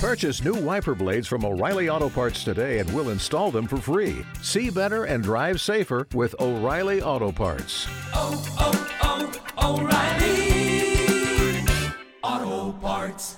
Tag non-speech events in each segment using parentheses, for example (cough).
Purchase new wiper blades from O'Reilly Auto Parts today and we'll install them for free. See better and drive safer with O'Reilly Auto Parts. oh, oh, oh O'Reilly Auto Parts.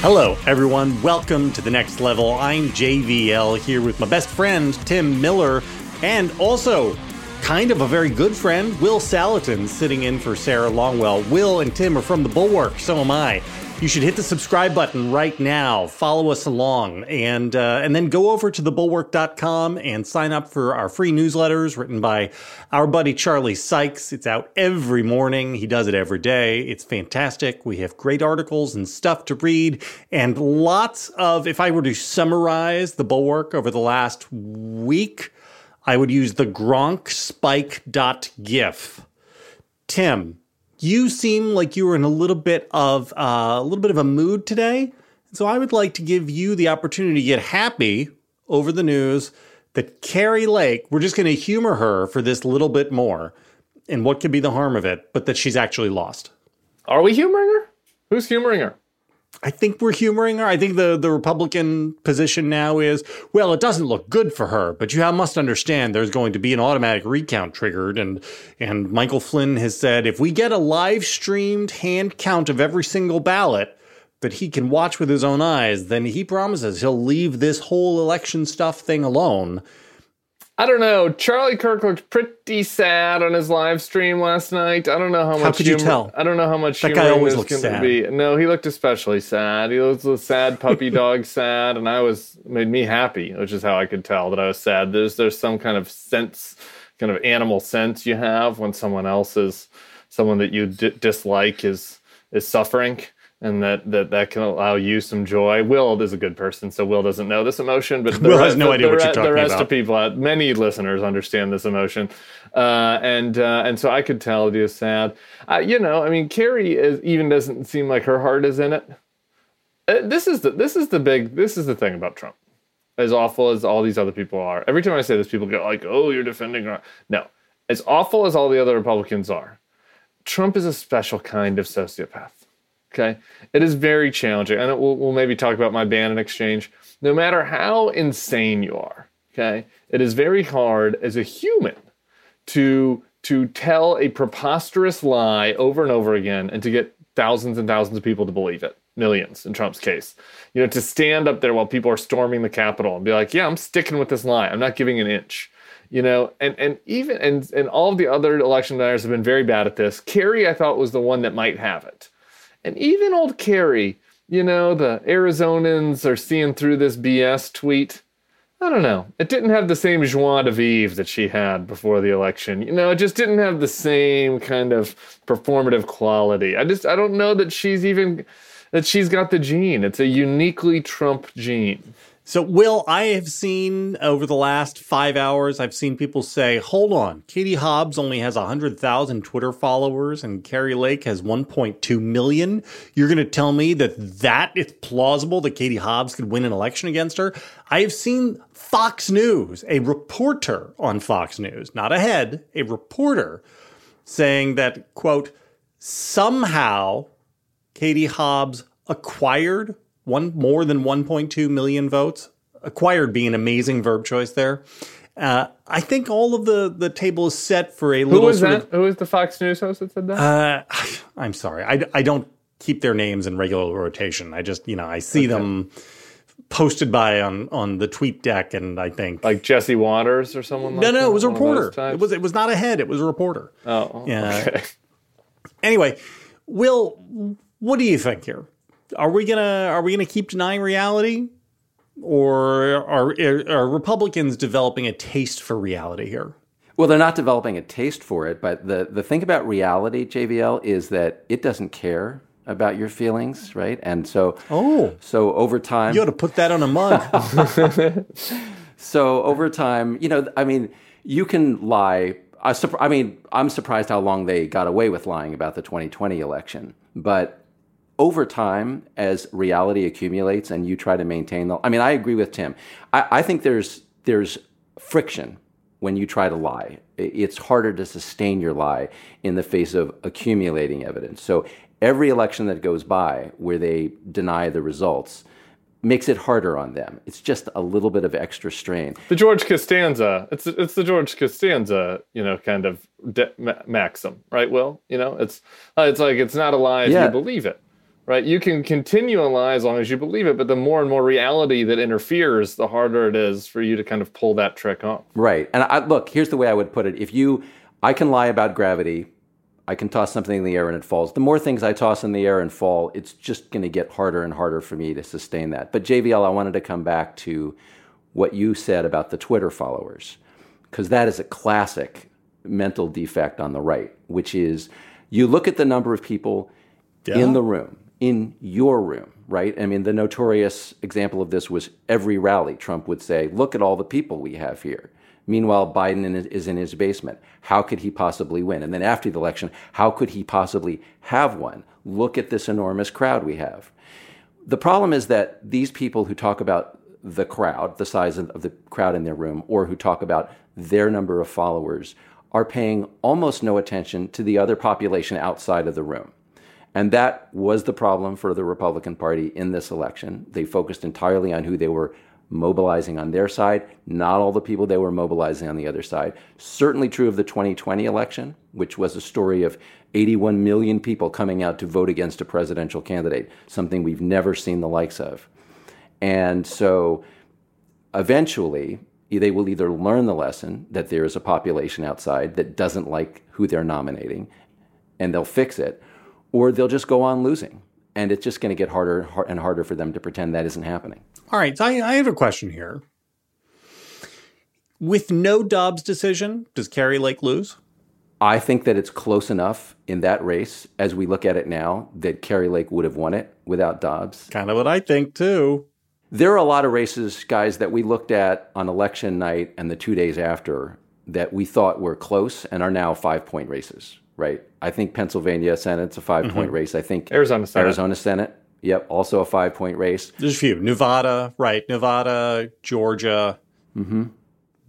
Hello, everyone. Welcome to the next level. I'm JVL here with my best friend, Tim Miller, and also kind of a very good friend, Will Saletan, sitting in for Sarah Longwell. Will and Tim are from the Bulwark, so am I. You should hit the subscribe button right now. Follow us along, and uh, and then go over to thebulwark.com and sign up for our free newsletters written by our buddy Charlie Sykes. It's out every morning. He does it every day. It's fantastic. We have great articles and stuff to read, and lots of. If I were to summarize the Bulwark over the last week, I would use the Gronk Spike.gif. Tim, you seem like you were in a little bit of uh, a little bit of a mood today. So I would like to give you the opportunity to get happy over the news that Kari Lake, we're just going to humor her for this little bit more and what could be the harm of it, but that she's actually lost. Are we humoring her? Who's humoring her? I think we're humoring her. I think the, the Republican position now is, well, it doesn't look good for her, but you must understand there's going to be an automatic recount triggered. And, and Michael Flynn has said if we get a live streamed hand count of every single ballot that he can watch with his own eyes, then he promises he'll leave this whole election stuff thing alone. I don't know. Charlie Kirk looked pretty sad on his live stream last night. I don't know how much. could you humor- tell? I don't know how much. That guy always looks sad. Be. No, he looked especially sad. He looked a sad puppy (laughs) dog sad, and I was made me happy, which is how I could tell that I was sad. There's there's some kind of sense, kind of animal sense you have when someone else is someone that you d- dislike is is suffering. And that, that that can allow you some joy. Will is a good person, so Will doesn't know this emotion. But Will has no the- idea the what you're re- talking The rest about. of people, uh, many listeners understand this emotion, uh, and uh, and so I could tell he was sad. Uh, you know, I mean, Kari is, even doesn't seem like her heart is in it. Uh, this is the this is the big this is the thing about Trump. As awful as all these other people are, every time I say this, people get like, "Oh, you're defending her." No, as awful as all the other Republicans are, Trump is a special kind of sociopath. Okay, it is very challenging, and we'll, we'll maybe talk about my ban and exchange. No matter how insane you are, okay, it is very hard as a human to to tell a preposterous lie over and over again and to get thousands and thousands of people to believe it. Millions in trump's case. You know to stand up there while people are storming the capitol and be like yeah i'm sticking with this lie. I'm not giving an inch. You know and and even and and all of the other election deniers have been very bad at this. Kari i thought was the one that might have it and even old Kari you know the arizonans are seeing through this bs tweet I don't know. It didn't have the same joie de vivre that she had before the election. You know, it just didn't have the same kind of performative quality. I just I don't know that she's even that she's got the gene. It's a uniquely Trump gene. So, Will, I have seen over the last five hours, I've seen people say, hold on, Katie Hobbs only has 100,000 Twitter followers and Kari Lake has 1.2 million. You're going to tell me that that it's plausible that Katie Hobbs could win an election against her? I have seen Fox News, a reporter on Fox News, not a head, a reporter, saying that, quote, somehow Katie Hobbs acquired one more than 1.2 million votes. Acquired being an amazing verb choice there. Uh, I think all of the the table is set for a Who little was that? of. Who was the Fox News host that said that? Uh, (sighs) I'm sorry, I, I don't keep their names in regular rotation. I just you know I see them posted by on on the tweet deck, and I think like Jesse Watters or someone? no like no that? it was a One of those reporter. It was it was not a head. It was a reporter. Oh, Yeah. okay. Anyway, Will, what do you think here? Are we gonna are we gonna keep denying reality, or are are Republicans developing a taste for reality here? Well, they're not developing a taste for it, but the, the thing about reality, JVL, is that it doesn't care about your feelings, right? And so, Oh. so over time, You ought to put that on a mug. (laughs) (laughs) so over time, you know, I mean, you can lie. I, I mean, I'm surprised how long they got away with lying about the 2020 election, but over time, as reality accumulates and you try to maintain the, I mean, I agree with Tim. I, I think there's there's friction when you try to lie. It's harder to sustain your lie in the face of accumulating evidence. So every election that goes by where they deny the results makes it harder on them. It's just a little bit of extra strain. The George Costanza, it's it's the George Costanza, you know, kind of de- ma- maxim, right? Will you know, it's uh, it's like it's not a lie if Yeah. you believe it, right? You can continue a lie as long as you believe it, but the more and more reality that interferes, the harder it is for you to kind of pull that trick off. Right. And I, look, here's the way I would put it. If you, I can lie about gravity. I can toss something in the air and it falls. The more things I toss in the air and fall, it's just going to get harder and harder for me to sustain that. But JVL, I wanted to come back to what you said about the Twitter followers, because that is a classic mental defect on the right, which is you look at the number of people in the room, in your room, right? I mean, the notorious example of this was every rally, Trump would say, Look at all the people we have here. Meanwhile, Biden is in his basement. How could he possibly win? And then after the election, how could he possibly have one? Look at this enormous crowd we have. The problem is that these people who talk about the crowd, the size of the crowd in their room, or who talk about their number of followers, are paying almost no attention to the other population outside of the room. And that was the problem for the Republican Party in this election. They focused entirely on who they were mobilizing on their side, not all the people they were mobilizing on the other side. Certainly true of the 2020 election, which was a story of 81 million people coming out to vote against a presidential candidate, something we've never seen the likes of. And so eventually, they will either learn the lesson that there is a population outside that doesn't like who they're nominating, and they'll fix it, or they'll just go on losing. And it's just going to get harder and harder for them to pretend that isn't happening. All right, so I, I have a question here. With no Dobbs decision, does Kari Lake lose? I think that it's close enough in that race as we look at it now that Kari Lake would have won it without Dobbs. Kind of what I think too. There are a lot of races, guys, that we looked at on election night and the two days after that we thought were close and are now five point races, right? I think Pennsylvania Senate's a 5 point race. I think Arizona Senate. Arizona Senate, yep, also a five point race. There's a few. Nevada, right? Nevada, Georgia, the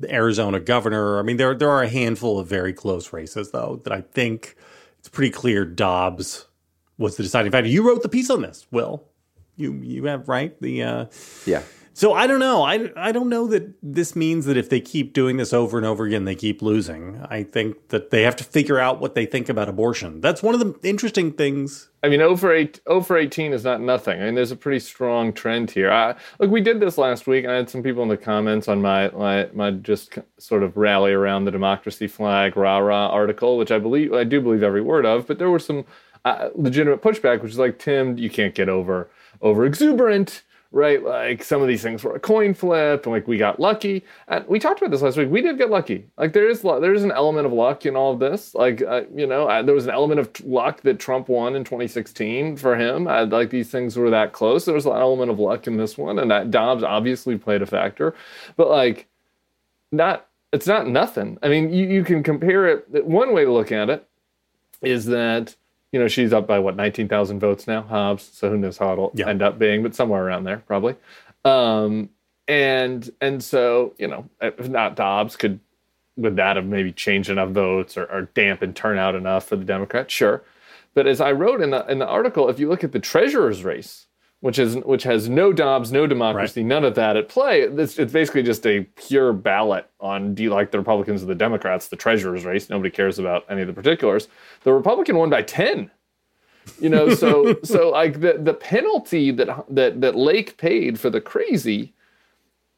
Arizona governor. I mean, there there are a handful of very close races, though, that I think it's pretty clear Dobbs was the deciding factor. You wrote the piece on this, Will. You you have right the. Uh, Yeah. So I don't know. I, I don't know that this means that if they keep doing this over and over again, they keep losing. I think that they have to figure out what they think about abortion. That's one of the interesting things. I mean, over eight, over eighteen is not nothing. I mean, there's a pretty strong trend here. I, look, we did this last week. I had some people in the comments on my my, my just sort of rally around the democracy flag rah rah article, which I believe I do believe every word of. But there was some uh, legitimate pushback, which is like, Tim, you can't get over over exuberant. Right, like some of these things were a coin flip, and like we got lucky. And we talked about this last week. We did get lucky. Like there is there is an element of luck in all of this. Like uh, you know, uh, there was an element of luck that Trump won in 2016 for him. Uh, like these things were that close. There was an element of luck in this one, and that Dobbs obviously played a factor. But like, not it's not nothing. I mean, you, you can compare it. One way to look at it is that you know she's up by what 19,000 votes now, Hobbs. So who knows how it'll Yeah. end up being, but somewhere around there probably. Um, and and so you know, if not Dobbs, could would that have maybe changed enough votes or, or dampened turnout enough for the Democrats? Sure, but as I wrote in the in the article, if you look at the treasurer's race, which is which has no Dobbs, no democracy, none of that at play. It's, it's basically just a pure ballot on do you like the Republicans or the Democrats? The treasurer's race. Nobody cares about any of the particulars. The Republican won by ten. You know, so (laughs) so like the the penalty that that that Lake paid for the crazy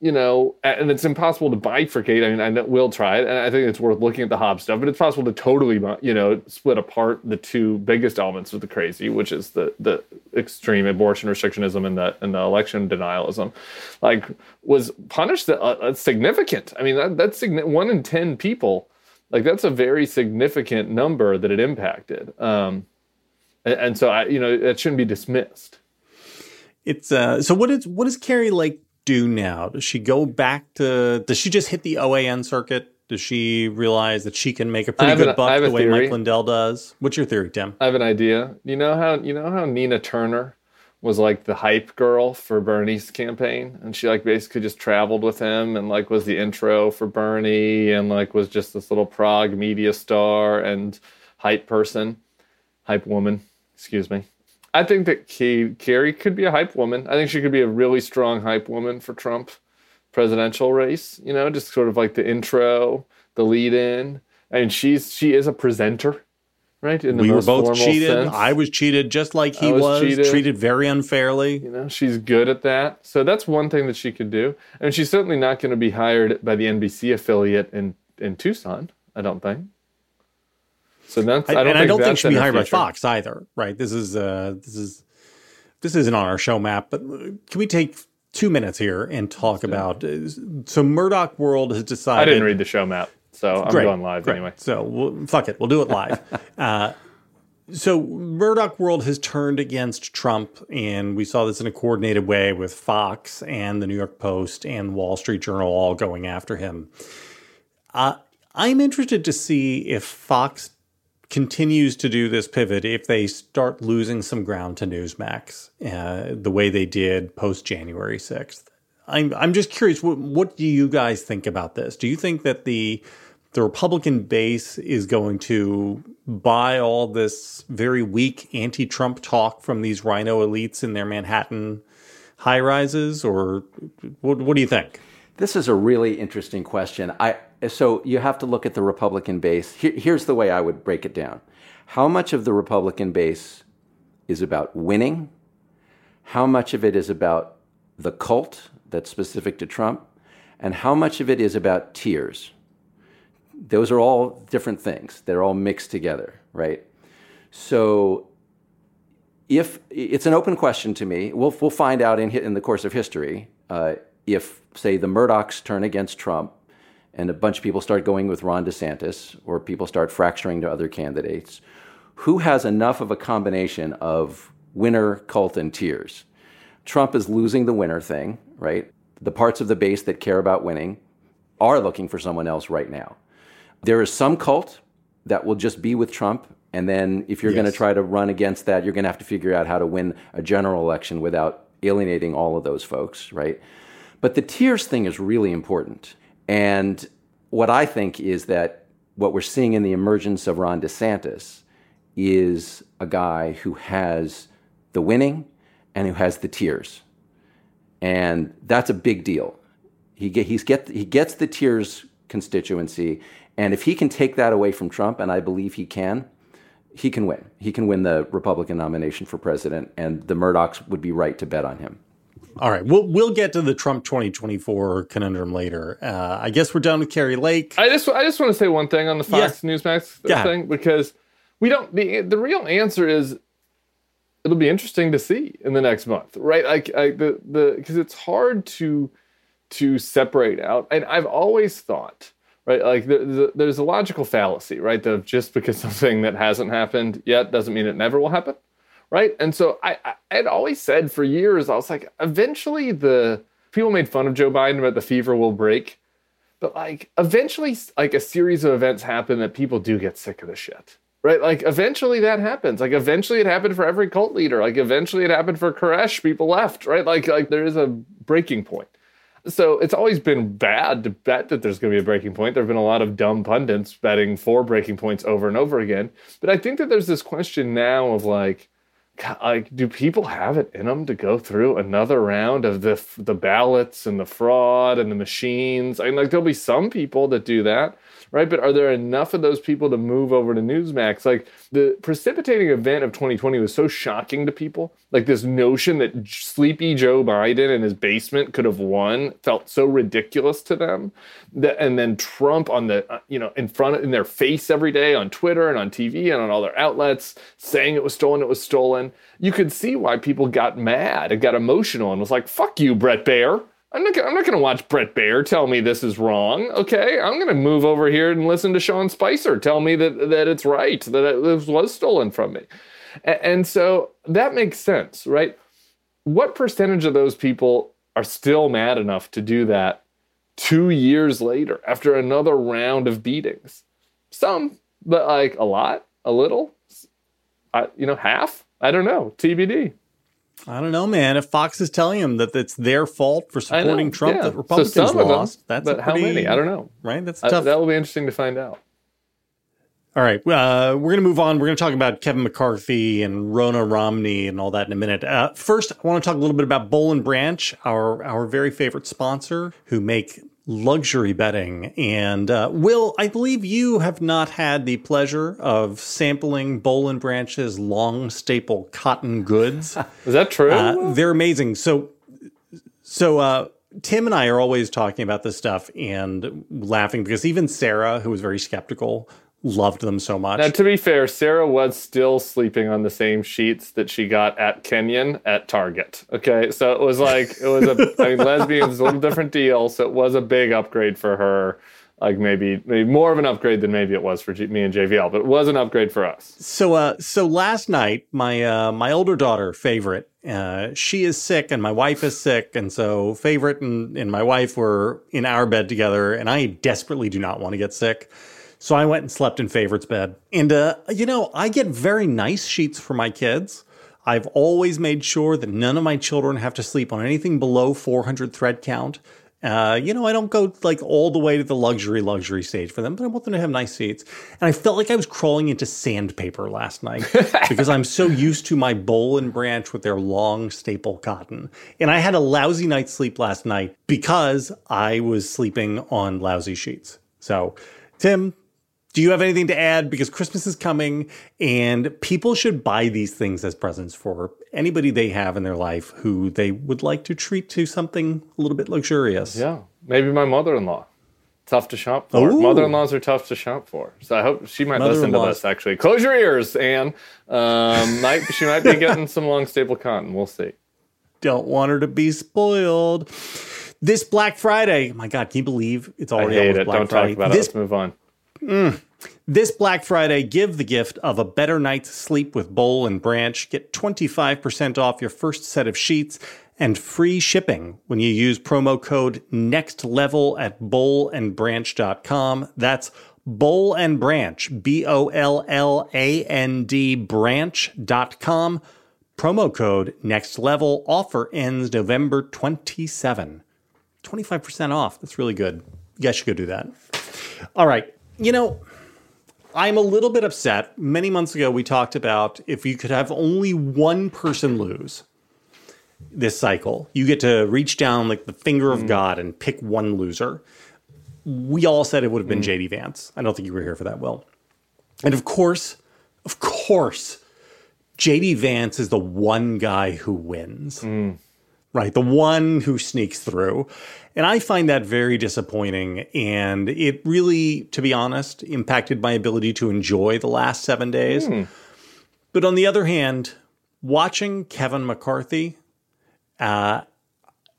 you know, and it's impossible to bifurcate. I mean, I know we'll try it, and I think it's worth looking at the Hobbs stuff, but it's possible to totally, you know, split apart the two biggest elements of the crazy, which is the the extreme abortion restrictionism and the and the election denialism. Like, was punished significant. I mean, that, that's one in ten people. Like, that's a very significant number that it impacted. Um, and, and so, I, you know, it shouldn't be dismissed. It's uh, so What is what is Kari Lake do now? Does she go back to? Does she just hit the OAN circuit? Does she realize that she can make a pretty good an- buck the way theory. Mike Lindell does? What's your theory, Tim? I have an idea. You know how you know how Nina Turner was like the hype girl for Bernie's campaign, and she like basically just traveled with him and like was the intro for Bernie, and like was just this little Prague media star and hype person, hype woman. Excuse me. I think that Kay, Kari could be a hype woman. I think she could be a really strong hype woman for Trump presidential race. You know, just sort of like the intro, the lead in, and she's she is a presenter right? In the we were both cheated. sense. I was cheated just like he I was was, cheated. treated very unfairly. You know, she's good at that. So that's one thing that she could do. And she's certainly not going to be hired by the NBC affiliate in, in Tucson, I don't think. So that's, I, don't and think I don't think she'll be hired by. Fox either, right? This is uh, this is this isn't on our show map, but can we take two minutes here and talk about? Uh, so Murdoch World has decided. I didn't read the show map, so I'm Great, going live great. anyway. So we'll, fuck it, we'll do it live. (laughs) uh, so Murdoch World has turned against Trump, and we saw this in a coordinated way with Fox and the New York Post and Wall Street Journal all going after him. Uh, I'm interested to see if Fox continues to do this pivot if they start losing some ground to Newsmax uh, the way they did post January 6th. I'm, I'm just curious, what, what do you guys think about this? Do you think that the the Republican base is going to buy all this very weak anti-Trump talk from these rhino elites in their Manhattan high rises, or what, what do you think? This is a really interesting question. I so you have to look at the Republican base. Here, here's the way I would break it down. How much of the Republican base is about winning? How much of it is about the cult that's specific to Trump? And how much of it is about tears. Those are all different things. They're all mixed together, right? So if it's an open question to me, we'll, we'll find out in, in the course of history uh, if, say, the Murdochs turn against Trump and a bunch of people start going with Ron DeSantis or people start fracturing to other candidates, who has enough of a combination of winner, cult, and tears? Trump is losing the winner thing, right? The parts of the base that care about winning are looking for someone else right now. There is some cult that will just be with Trump. And then if you're going to try to run against that, you're going to have to figure out how to win a general election without alienating all of those folks, right? But the tears thing is really important. And what I think is that what we're seeing in the emergence of Ron DeSantis is a guy who has the winning and who has the tears. And that's a big deal. He, get, get, he gets the tears constituency. And if he can take that away from Trump, and I believe he can, he can win. He can win the Republican nomination for president, and the Murdochs would be right to bet on him. All right, we'll we'll get to the Trump 2024 conundrum later. Uh, I guess we're done with Kari Lake. I just I just want to say one thing on the Fox Newsmax Yeah. thing because we don't the the real answer is it'll be interesting to see in the next month, right? Like I, the the because it's hard to to separate out, and I've always thought. Right, like the, the, there's a logical fallacy, right? Of just because something that hasn't happened yet doesn't mean it never will happen, right? And so I, I had always said for years, I was like, eventually the people made fun of Joe Biden about the fever will break, but like eventually like a series of events happen that people do get sick of the shit right like eventually that happens like eventually it happened for every cult leader like eventually it happened for koresh people left right like like there is a breaking point so it's always been bad to bet that there's going to be a breaking point. There have been a lot of dumb pundits betting for breaking points over and over again. But I think that there's this question now of like, Like, do people have it in them to go through another round of the the ballots and the fraud and the machines? I mean, like, there'll be some people that do that, right? But are there enough of those people to move over to Newsmax? Like, the precipitating event of 2020 was so shocking to people. Like, this notion that sleepy Joe Biden in his basement could have won felt so ridiculous to them. That, and then Trump on the, uh, you know, in front of, in their face every day on Twitter and on TV and on all their outlets saying it was stolen, it was stolen. You could see why people got mad and got emotional and was like, fuck you, Bret Baier. I'm not, gonna- I'm not going to watch Bret Baier tell me this is wrong. Okay, I'm going to move over here and listen to Sean Spicer tell me that that it's right that it was stolen from me, A- and so that makes sense, right? What percentage of those people are still mad enough to do that two years later after another round of beatings? Some, but like a lot, a little, I, you know, half. I don't know. TBD. I don't know, man. If Fox is telling him that it's their fault for I know, supporting Trump yeah. that Republicans of them, lost, that's but a how many? I don't know. Right? That's tough. that will be interesting to find out. All right, uh, we're going to move on. We're going to talk about Kevin McCarthy and Ronna Romney and all that in a minute. Uh, first, I want to talk a little bit about Boll and Branch, our our very favorite sponsor, who make luxury bedding. And uh, Will, I believe you have not had the pleasure of sampling Boll and Branch's long staple cotton goods. (laughs) Is that true? Uh, they're amazing. So, so uh, Tim and I are always talking about this stuff and laughing because even Sarah, who was very skeptical, loved them so much. Now, to be fair, Sarah was still sleeping on the same sheets that she got at Kenyon at Target. Okay, so it was like it was a I mean, lesbians a little different deal, so it was a big upgrade for her. Like maybe maybe more of an upgrade than maybe it was for G- me and JVL, but it was an upgrade for us. So, uh, so last night, my uh, my older daughter, favorite, uh, she is sick, and my wife is sick, and so favorite and, and my wife were in our bed together, and I desperately do not want to get sick, so I went and slept in favorite's bed, and uh, you know, I get very nice sheets for my kids. I've always made sure that none of my children have to sleep on anything below 400 thread count. Uh, you know, I don't go like all the way to the luxury, luxury stage for them, but I want them to have nice seats. And I felt like I was crawling into sandpaper last night (laughs) because I'm so used to my Boll and Branch with their long staple cotton. And I had a lousy night's sleep last night because I was sleeping on lousy sheets. So, Tim, do you have anything to add? Because Christmas is coming and people should buy these things as presents for anybody they have in their life who they would like to treat to something a little bit luxurious. Yeah, maybe my mother-in-law. Tough to shop for. Ooh. Mother-in-laws are tough to shop for. So I hope she might listen to this. Actually, close your ears, Anne. Um, (laughs) might she might be getting some long staple cotton. We'll see. Don't want her to be spoiled. This Black Friday, my God, can you believe it's I already hate it. Black Don't Friday? talk about this, it. Let's move on. Mm. This Black Friday, give the gift of a better night's sleep with Boll and Branch. Get 25% off your first set of sheets and free shipping when you use promo code next level at bollandbranch.com. That's Boll and Branch, B O L L A N D branch.com. Promo code next level. Offer ends November 27. 25% off. That's really good. You guys should go do that. All right. You know, I'm a little bit upset. Many months ago, we talked about if you could have only one person lose this cycle, you get to reach down like the finger of hmm. God and pick one loser. We all said it would have been hmm. JD Vance. I don't think you were here for that, Will. And of course, of course, JD Vance is the one guy who wins hmm. right? The one who sneaks through. And I find that very disappointing. And it really, to be honest, impacted my ability to enjoy the last seven days. But on the other hand, watching Kevin McCarthy uh,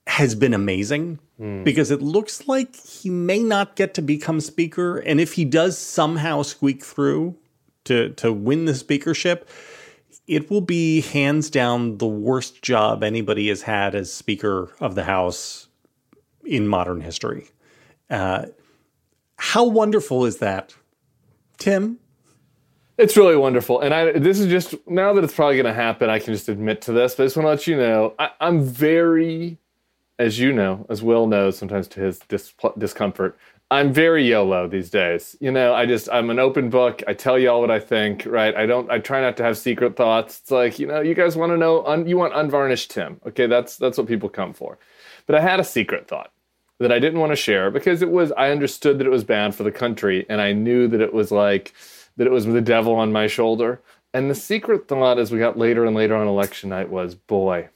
has been amazing because it looks like he may not get to become speaker. And if he does somehow squeak through to, to win the speakership, it will be hands down the worst job anybody has had as Speaker of the House in modern history. Uh, how wonderful is that, Tim? It's really wonderful, and I. This is just now that it's probably going to happen. I can just admit to this, but I just want to let you know I, I'm very, as you know, as Will knows, sometimes to his dis, discomfort. I'm very YOLO these days. You know, I just I'm an open book. I tell y'all what I think, right? I don't. I try not to have secret thoughts. It's like you know, you guys want to know. Un, you want unvarnished Tim. Okay, that's that's what people come for. But I had a secret thought that I didn't want to share because it was I understood that it was bad for the country, and I knew that it was like that it was with the devil on my shoulder. And the secret thought as we got later and later on election night was, boy,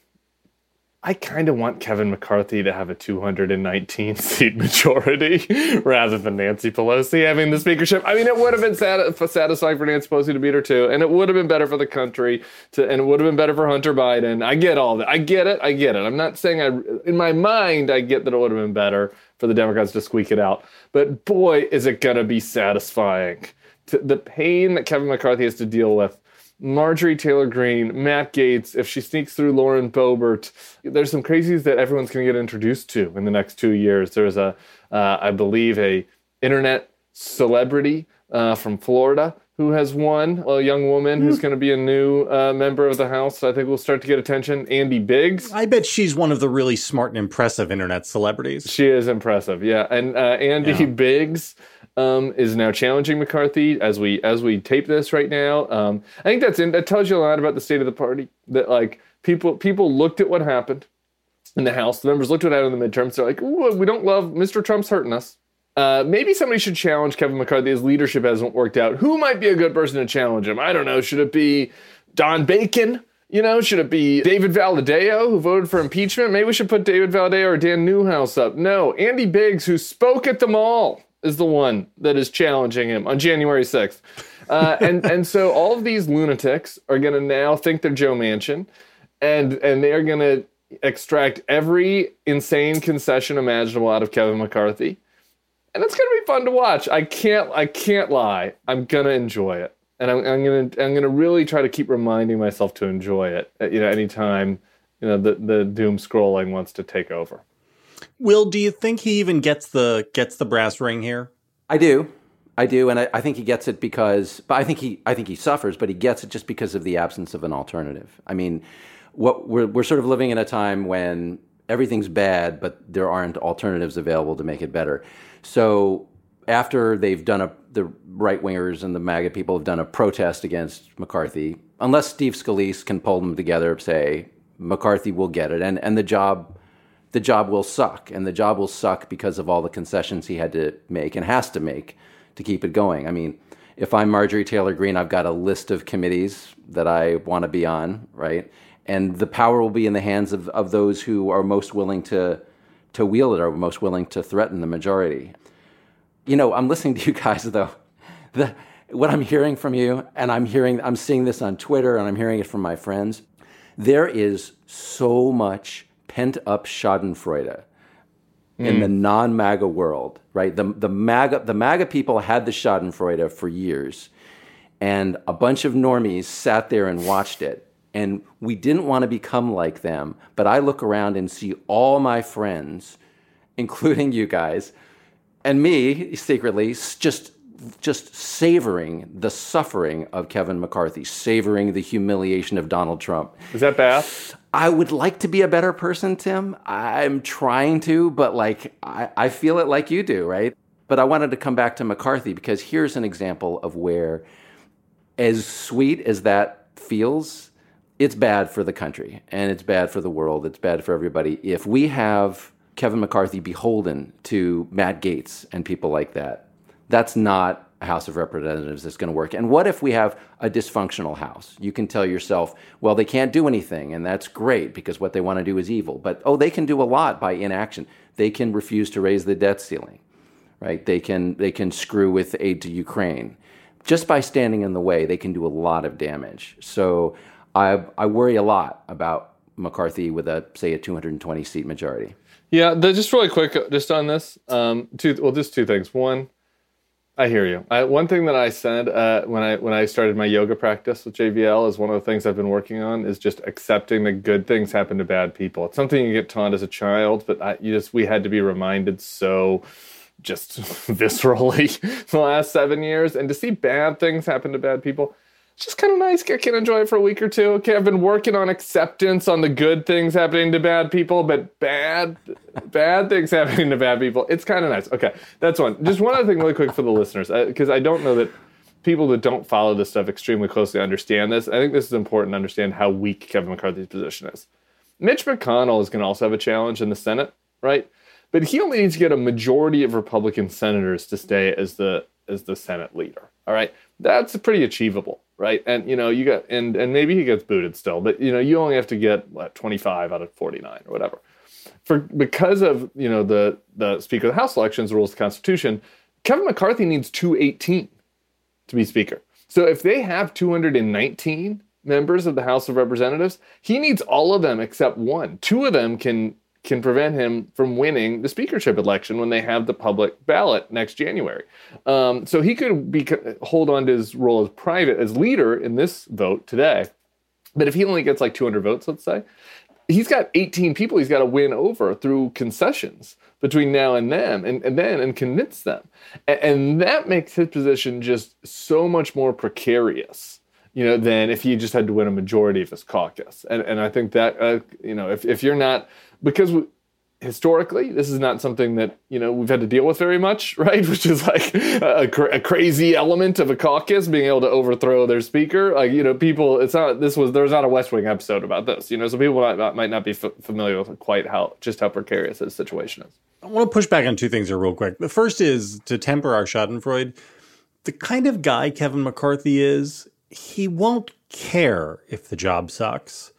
I kind of want Kevin McCarthy to have a 219 seat (laughs) majority rather than Nancy Pelosi having the speakership. I mean, it would have been sat- satisfying for Nancy Pelosi to beat her too, and it would have been better for the country to, and it would have been better for Hunter Biden. I get all that. I get it. I get it. I'm not saying I, in my mind, I get that it would have been better for the Democrats to squeak it out. But boy, is it going to be satisfying. To, the pain that Kevin McCarthy has to deal with Marjorie Taylor Greene, Matt Gaetz, if she sneaks through Lauren Boebert, there's some crazies that everyone's going to get introduced to in the next two years. There's a, uh, I believe, a internet celebrity uh, from Florida who has won, a young woman who's Hmm. going to be a new uh, member of the House. I think we'll start to get attention. Andy Biggs. I bet she's one of the really smart and impressive internet celebrities. She is impressive, yeah. And uh, Andy Yeah. Biggs um, is now challenging McCarthy as we as we tape this right now. Um, I think that's in, that tells you a lot about the state of the party. That like people people looked at what happened in the House. The members looked at what happened in the midterms. They're like, we don't love Mr. Trump's hurting us. Uh, maybe somebody should challenge Kevin McCarthy. His leadership hasn't worked out. Who might be a good person to challenge him? I don't know. Should it be Don Bacon? You know, should it be David Valadao, who voted for impeachment? Maybe we should put David Valadao or Dan Newhouse up. No, Andy Biggs, who spoke at the mall, is the one that is challenging him on January 6th. Uh, and, and so all of these lunatics are going to now think they're Joe Manchin, and, and they are going to extract every insane concession imaginable out of Kevin McCarthy and it's gonna be fun to watch. I can't I can't lie. I'm gonna enjoy it, and I'm, I'm gonna I'm gonna really try to keep reminding myself to enjoy it. You know, anytime you know the the doom scrolling wants to take over. Will, do you think he even gets the gets the brass ring here? I do. I do, and I, I think he gets it because, but I think he, I think he suffers, but he gets it just because of the absence of an alternative. I mean, what we're we're sort of living in a time when everything's bad, but there aren't alternatives available to make it better. So after they've done a, the right wingers and the MAGA people have done a protest against McCarthy, unless Steve Scalise can pull them together, say McCarthy will get it, and and the job the job will suck, and the job will suck because of all the concessions he had to make and has to make to keep it going. I mean, if I'm Marjorie Taylor Greene, I've got a list of committees that I want to be on, right? And the power will be in the hands of, of those who are most willing to to wield it, or most willing to threaten the majority. You know, I'm listening to you guys though. The, what I'm hearing from you, and I'm hearing, I'm seeing this on Twitter, and I'm hearing it from my friends. There is so much pent up Schadenfreude in mm. the non MAGA world, right? The, the, MAGA, the MAGA people had the Schadenfreude for years, and a bunch of normies sat there and watched it. And we didn't want to become like them, but I look around and see all my friends, including you guys, and me secretly, just just savoring the suffering of Kevin McCarthy, savoring the humiliation of Donald Trump. Is that Bath? I would like to be a better person, Tim. I'm trying to, but like I, I feel it like you do, right? But I wanted to come back to McCarthy because here's an example of where, as sweet as that feels, it's bad for the country and it's bad for the world. It's bad for everybody. If we have Kevin McCarthy beholden to Matt Gates and people like that, that's not a House of Representatives that's going to work. And what if we have a dysfunctional House? You can tell yourself, well, they can't do anything, and that's great because what they want to do is evil. But oh, they can do a lot by inaction. They can refuse to raise the debt ceiling, right? They can they can screw with aid to Ukraine. Just by standing in the way, they can do a lot of damage. So I I worry a lot about McCarthy with a say a 220 seat majority. Yeah, just really quick, just on this. Um, two, well, just two things. One, I hear you. I, one thing that I said uh, when I when I started my yoga practice with JVL is one of the things I've been working on is just accepting that good things happen to bad people. It's something you get taught as a child, but I, you just we had to be reminded so just (laughs) viscerally (laughs) the last seven years, and to see bad things happen to bad people. Just kind of nice. I can enjoy it for a week or two. Okay, I've been working on acceptance on the good things happening to bad people, but bad, bad things (laughs) happening to bad people. It's kind of nice. Okay, that's one. Just one other thing, really quick for the listeners, uh, because I don't know that people that don't follow this stuff extremely closely understand this. I think this is important to understand how weak Kevin McCarthy's position is. Mitch McConnell is going to also have a challenge in the Senate, right? But he only needs to get a majority of Republican senators to stay as the as the Senate leader. All right, that's pretty achievable, right? And you know, you got and and maybe he gets booted still, but you know, you only have to get what 25 out of 49 or whatever. For because of you know the the Speaker of the House elections rules of the Constitution, Kevin McCarthy needs 218 to be Speaker. So if they have 219 members of the House of Representatives, he needs all of them except one. Two of them can can prevent him from winning the speakership election when they have the public ballot next January. Um, so he could be hold on to his role as private as leader in this vote today. But if he only gets like 200 votes, let's say, he's got 18 people he's got to win over through concessions between now and then and, and then and convince them. And, and that makes his position just so much more precarious, you know, than if he just had to win a majority of his caucus. And, and I think that, uh, you know, if, if you're not, because we, historically, this is not something that you know we've had to deal with very much, (laughs) right? Which is like a, a, crazy element of a caucus being able to overthrow their speaker. Like you know, people. It's not. This was there's not a West Wing episode about this. You know, so people might, might not be f- familiar with quite how just how precarious this situation is. I want to push back on two things here real quick. The first is to temper our Schadenfreude. The kind of guy Kevin McCarthy is, he won't care if the job sucks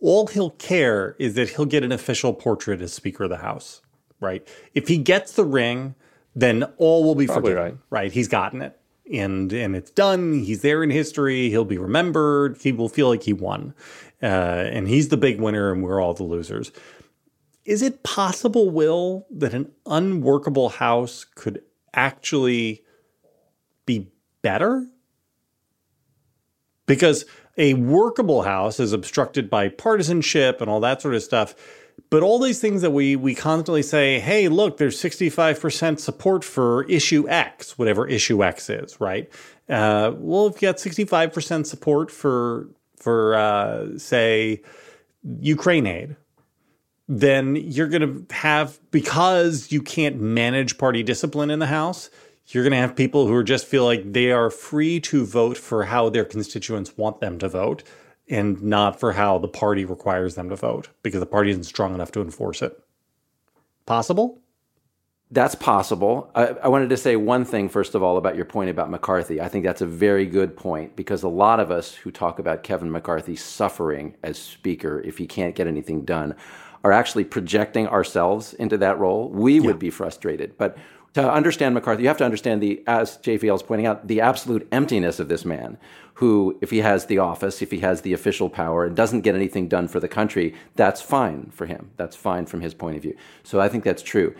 all he'll care is that he'll get an official portrait as Speaker of the House, right? If he gets the ring, then all will be Probably forgiven, right. right? He's gotten it. And and it's done. He's there in history. He'll be remembered. He will feel like he won, uh, and he's the big winner, and we're all the losers. Is it possible, Will, that an unworkable house could actually be better? Because a workable house is obstructed by partisanship and all that sort of stuff. But all these things that we we constantly say, hey, look, there's 65% support for issue X, whatever issue X is, right? Uh, well, if you got 65% support for for uh, say Ukraine aid, then you're going to have because you can't manage party discipline in the House you're going to have people who just feel like they are free to vote for how their constituents want them to vote and not for how the party requires them to vote because the party isn't strong enough to enforce it. Possible? That's possible. I, I, wanted to say one thing, first of all, about your point about McCarthy. I think that's a very good point because a lot of us who talk about Kevin McCarthy suffering as Speaker if he can't get anything done are actually projecting ourselves into that role. We yeah. would be frustrated. But to understand McCarthy, you have to understand the, as JVL is pointing out, the absolute emptiness of this man, who, if he has the office, if he has the official power, and doesn't get anything done for the country, that's fine for him. That's fine from his point of view. So I think that's true.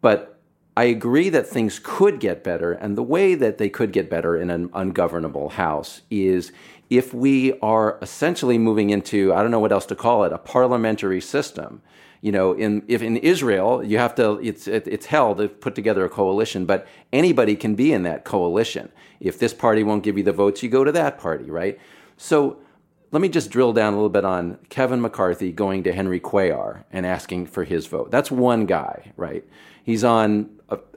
But I agree that things could get better, and the way that they could get better in an ungovernable house is if we are essentially moving into, I don't know what else to call it, a parliamentary system you know, in if in Israel you have to, it's it, it's hell to put together a coalition, but anybody can be in that coalition. If this party won't give you the votes, you go to that party, right? So let me just drill down a little bit on Kevin McCarthy going to Henry Cuellar and asking for his vote. That's one guy, right? He's on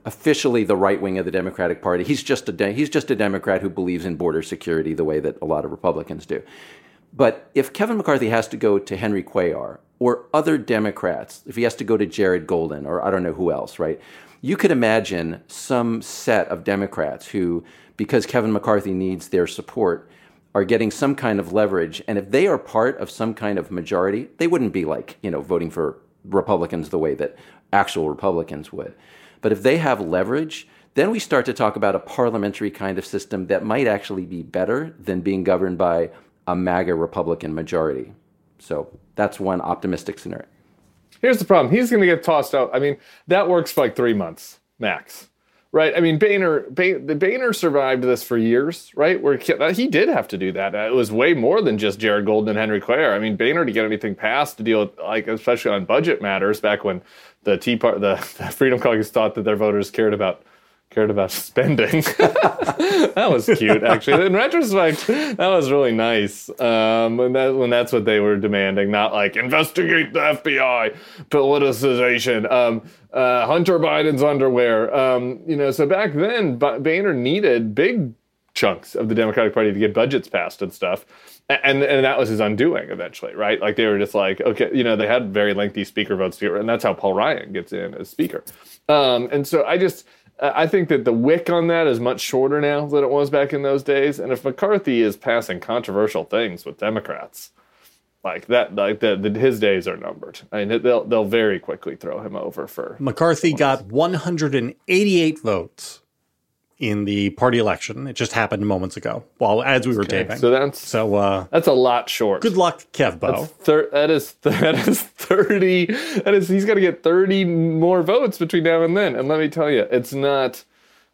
officially the right wing of the Democratic Party. He's just a de- he's just a Democrat who believes in border security the way that a lot of Republicans do. But if Kevin McCarthy has to go to Henry Cuellar or other Democrats, if he has to go to Jared Golden or I don't know who else, right? You could imagine some set of Democrats who, because Kevin McCarthy needs their support, are getting some kind of leverage. And if they are part of some kind of majority, they wouldn't be like, you know, voting for Republicans the way that actual Republicans would. But if they have leverage, then we start to talk about a parliamentary kind of system that might actually be better than being governed by a MAGA Republican majority. So that's one optimistic scenario. Here's the problem. He's going to get tossed out. I mean, that works for like three months max, right? I mean, Boehner, the Boehner survived this for years, right? Where he did have to do that. It was way more than just Jared Golden and Henry Cuellar. I mean, Boehner to get anything passed to deal with, like, especially on budget matters, back when the Tea Party, the, (laughs) the Freedom Caucus thought that their voters cared about cared about spending. (laughs) that was cute, actually. In retrospect, that was really nice. Um, when, that, when that's what they were demanding, not like investigate the FBI, politicization, um, uh, Hunter Biden's underwear. Um, you know, so back then, Boehner needed big chunks of the Democratic Party to get budgets passed and stuff. And and that was his undoing eventually, right? Like they were just like, okay, you know, they had very lengthy speaker votes, and that's how Paul Ryan gets in as speaker. Um, and so I just, I think that the wick on that is much shorter now than it was back in those days. And if McCarthy is passing controversial things with Democrats, like that, like the, the, his days are numbered. I mean, they'll they'll very quickly throw him over for. McCarthy got 188 votes in the party election. It just happened moments ago, while as we were okay, taping. So that's so uh, that's a lot short. Good luck, Kevbo. Thir- that is (laughs) that is thirty. That is he's got to get thirty more votes between now and then. And let me tell you, it's not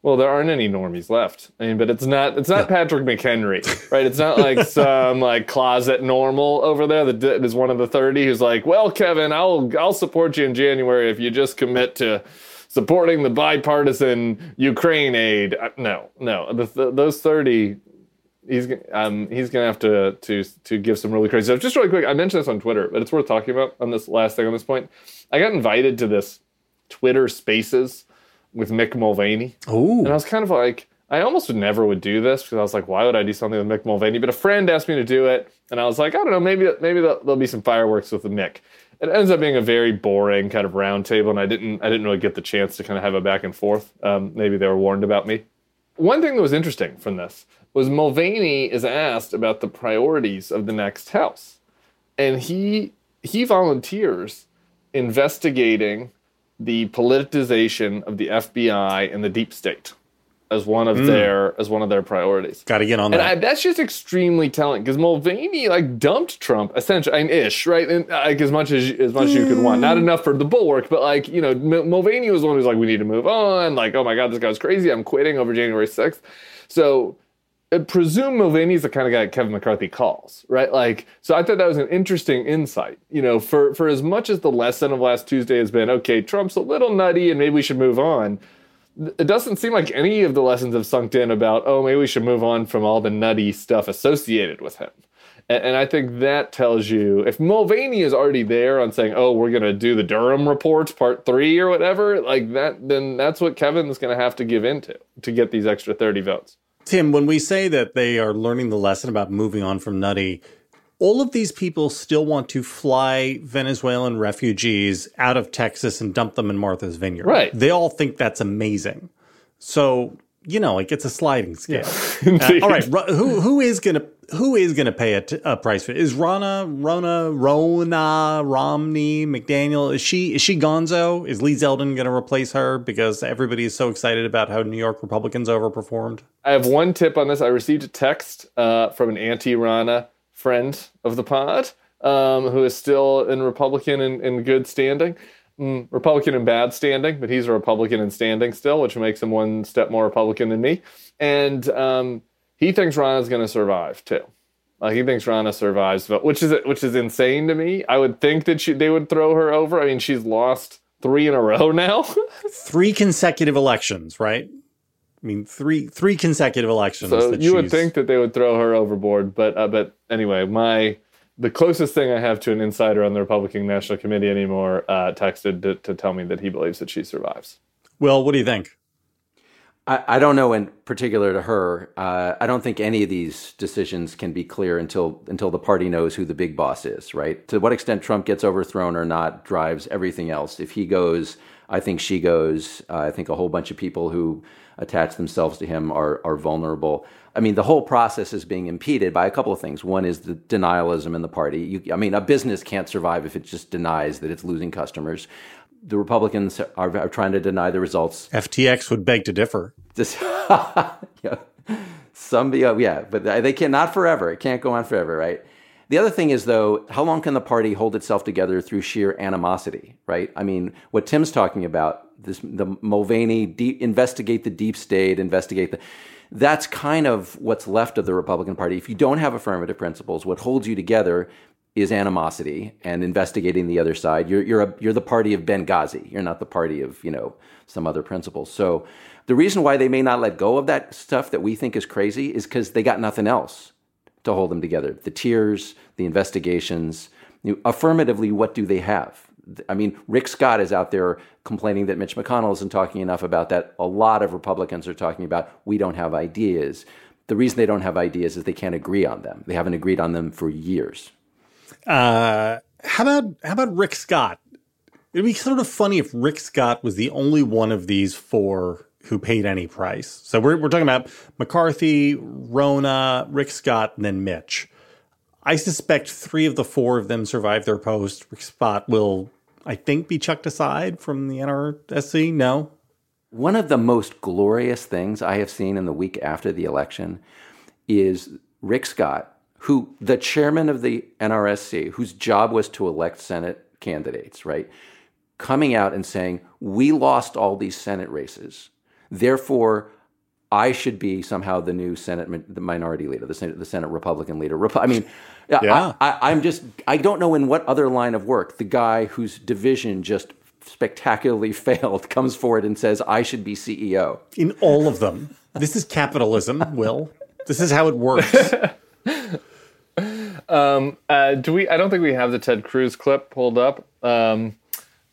Well, there aren't any normies left. I mean, but it's not it's not Patrick McHenry, right? It's not like (laughs) some like closet normal over there that is one of the thirty who's like, well, Kevin, I'll I'll support you in January if you just commit to supporting the bipartisan Ukraine aid. Uh, No, no, the, the, those thirty. He's um he's gonna have to to to give some really crazy stuff. Just really quick, I mentioned this on Twitter, but it's worth talking about on this last thing on this point. I got invited to this Twitter Spaces with Mick Mulvaney. Ooh. And I was kind of like, I almost would never would do this because I was like, why would I do something with Mick Mulvaney? But a friend asked me to do it, and I was like, I don't know, maybe maybe there'll, there'll be some fireworks with the Mick. It ends up being a very boring kind of round table, and I didn't I didn't really get the chance to kind of have a back and forth. Um, maybe they were warned about me. One thing that was interesting from this was Mulvaney is asked about the priorities of the next House, and he he volunteers investigating the politicization of the FBI and the deep state as one of hmm. their as one of their priorities. Got to get on And that. I, that's just extremely telling because Mulvaney like dumped Trump essentially, and ish, right? And like as much as as much as you could want, not enough for the bulwark, but like you know, M- Mulvaney was the one who's like, we need to move on. Like, oh my god, this guy's crazy. I'm quitting over January sixth. So. I presume Mulvaney's the kind of guy Kevin McCarthy calls, right? Like, so I thought that was an interesting insight. You know, for for as much as the lesson of last Tuesday has been, okay, Trump's a little nutty, and maybe we should move on it doesn't seem like any of the lessons have sunk in about oh maybe we should move on from all the nutty stuff associated with him. And, and i think that tells you if mulvaney is already there on saying oh we're going to do the durham report part three or whatever like that then that's what kevin's going to have to give into to get these extra 30 votes. Tim, when we say that they are learning the lesson about moving on from nutty, all of these people still want to fly Venezuelan refugees out of Texas and dump them in Martha's Vineyard. Right. They all think that's amazing. So, you know, like it's a sliding scale. Uh, (laughs) (laughs) all right, who who is going to who is going to pay a, t- a price for it? Is Ronna, Rona, Rona, Romney, McDaniel? Is she is she Gonzo? Is Lee Zeldin going to replace her because everybody is so excited about how New York Republicans overperformed? I have one tip on this. I received a text uh, from an anti-Ronna friend of the pod um, who is still in Republican in, in good standing. Mm, Republican in bad standing, but he's a Republican in standing still, which makes him one step more Republican than me. And um, he thinks Ronna's going to survive too. He thinks Ronna survives, but which is which is insane to me. I would think that she, they would throw her over. I mean, she's lost three in a row now. (laughs) three consecutive elections, right? I mean, three three consecutive elections. So that you would think that they would throw her overboard, but uh, but anyway, my the closest thing I have to an insider on the Republican National Committee anymore uh, texted to, to tell me that he believes that she survives. Well, what do you think? I, I don't know in particular to her. Uh, I don't think any of these decisions can be clear until until the party knows who the big boss is, right? To what extent Trump gets overthrown or not drives everything else. If he goes, I think she goes. Uh, I think a whole bunch of people who attach themselves to him are are vulnerable. I mean, the whole process is being impeded by a couple of things. One is the denialism in the party. You, I mean, a business can't survive if it just denies that it's losing customers. The Republicans are, are trying to deny the results FTX would beg to differ. this, (laughs) yeah. Some, yeah, but they can not forever. It can't go on forever, right? The other thing is, though, how long can the party hold itself together through sheer animosity, right? I mean, what Tim's talking about, this the Mulvaney deep, investigate the deep state, investigate the. That's kind of what's left of the Republican Party. If you don't have affirmative principles, what holds you together is animosity and investigating the other side. You're you're a, you're the party of Benghazi. You're not the party of you know some other principles. So the reason why they may not let go of that stuff that we think is crazy is because they got nothing else to hold them together. The tears, the investigations. You know, affirmatively, what do they have? I mean, Rick Scott is out there complaining that Mitch McConnell isn't talking enough about that. A lot of Republicans are talking about we don't have ideas. The reason they don't have ideas is they can't agree on them. They haven't agreed on them for years. Uh, how about how about Rick Scott? It'd be sort of funny if Rick Scott was the only one of these four who paid any price. So we're we're talking about McCarthy, Ronna, Rick Scott, and then Mitch. I suspect three of the four of them survive their post. Rick Scott will, I think, be chucked aside from the NRSC. No, One of the most glorious things I have seen in the week after the election is Rick Scott, who the chairman of the NRSC, whose job was to elect Senate candidates, right, coming out and saying, "We lost all these Senate races. Therefore, I should be somehow the new Senate mi- the minority leader, the Senate, the Senate Republican leader. Repu- I mean, yeah, Yeah. I, I, I'm just I don't know in what other line of work the guy whose division just spectacularly (laughs) failed comes forward and says I should be CEO. In all of them. This is capitalism, Will. This is how it works. (laughs) Uh, do we? I don't think we have the Ted Cruz clip pulled up. Um,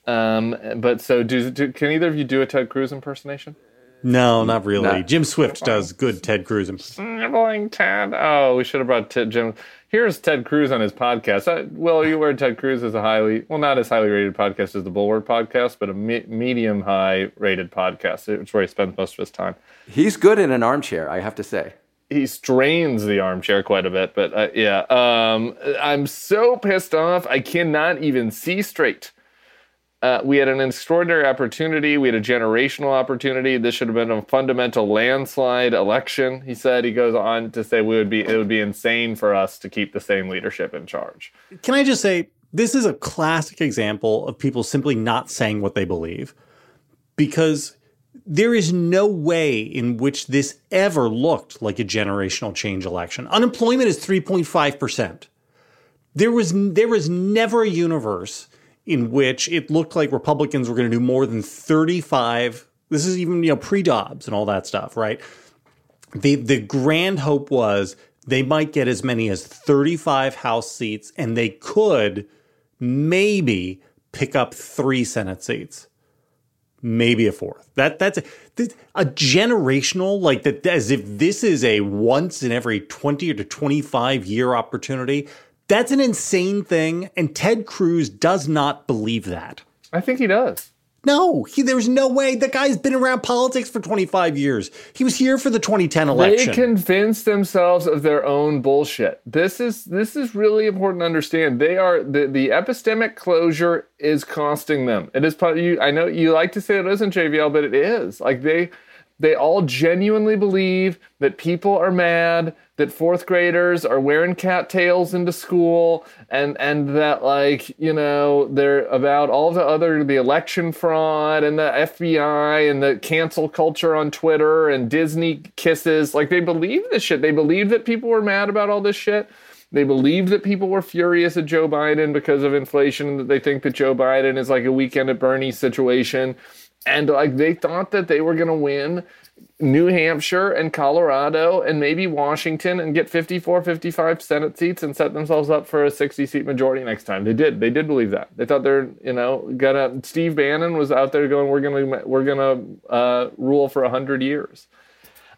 um, but so, do, do can either of you do a Ted Cruz impersonation? No, not really. No. Jim Swift does good Ted Cruz. imp- Sniveling Ted. Oh, we should have brought Ted Jim. Here's Ted Cruz on his podcast. Uh, well, you aware Ted Cruz is a highly, well, not as highly rated podcast as the Bulwark podcast, but a me- medium high rated podcast. It's where he spends most of his time. He's good in an armchair, I have to say. he strains the armchair quite a bit, but uh, yeah, um, I'm so pissed off. I cannot even see straight. Uh, we had an extraordinary opportunity. We had a generational opportunity. This should have been a fundamental landslide election. He said. He goes on to say we would be it would be insane for us to keep the same leadership in charge. Can I just say, this is a classic example of people simply not saying what they believe. Because there is no way in which this ever looked like a generational change election. Unemployment is 3.5%. There was there was never a universe in which it looked like Republicans were going to do more than 35 this is even you know pre-Dobbs and all that stuff, right? the the grand hope was they might get as many as 35 house seats and they could maybe pick up 3 senate seats maybe a fourth that that's a, a generational like that as if this is a once in every 20 or to 25 year opportunity that's an insane thing and ted cruz does not believe that I think he does. no, he, there's no way. The guy's been around politics for 25 years. He was here for the 2010 election. They convince themselves of their own bullshit. This is this is really important to understand. They are the, the epistemic closure is costing them. It is you I know you like to say it isn't JVL, but it is. Like they they all genuinely believe that people are mad, that fourth graders are wearing cattails into school, and and that like you know they're about all the other the election fraud and the FBI and the cancel culture on Twitter and Disney kisses. Like they believe this shit. They believe that people were mad about all this shit. They believe that people were furious at Joe Biden because of inflation, and that they think that Joe Biden is like a weekend at Bernie situation. And like they thought that they were going to win New Hampshire and Colorado and maybe Washington and get 54, 55 Senate seats and set themselves up for a 60 seat majority next time. They did. They did believe that. They thought they're, you know, gonna. Steve Bannon was out there going, "We're gonna, we're gonna uh, rule for hundred years."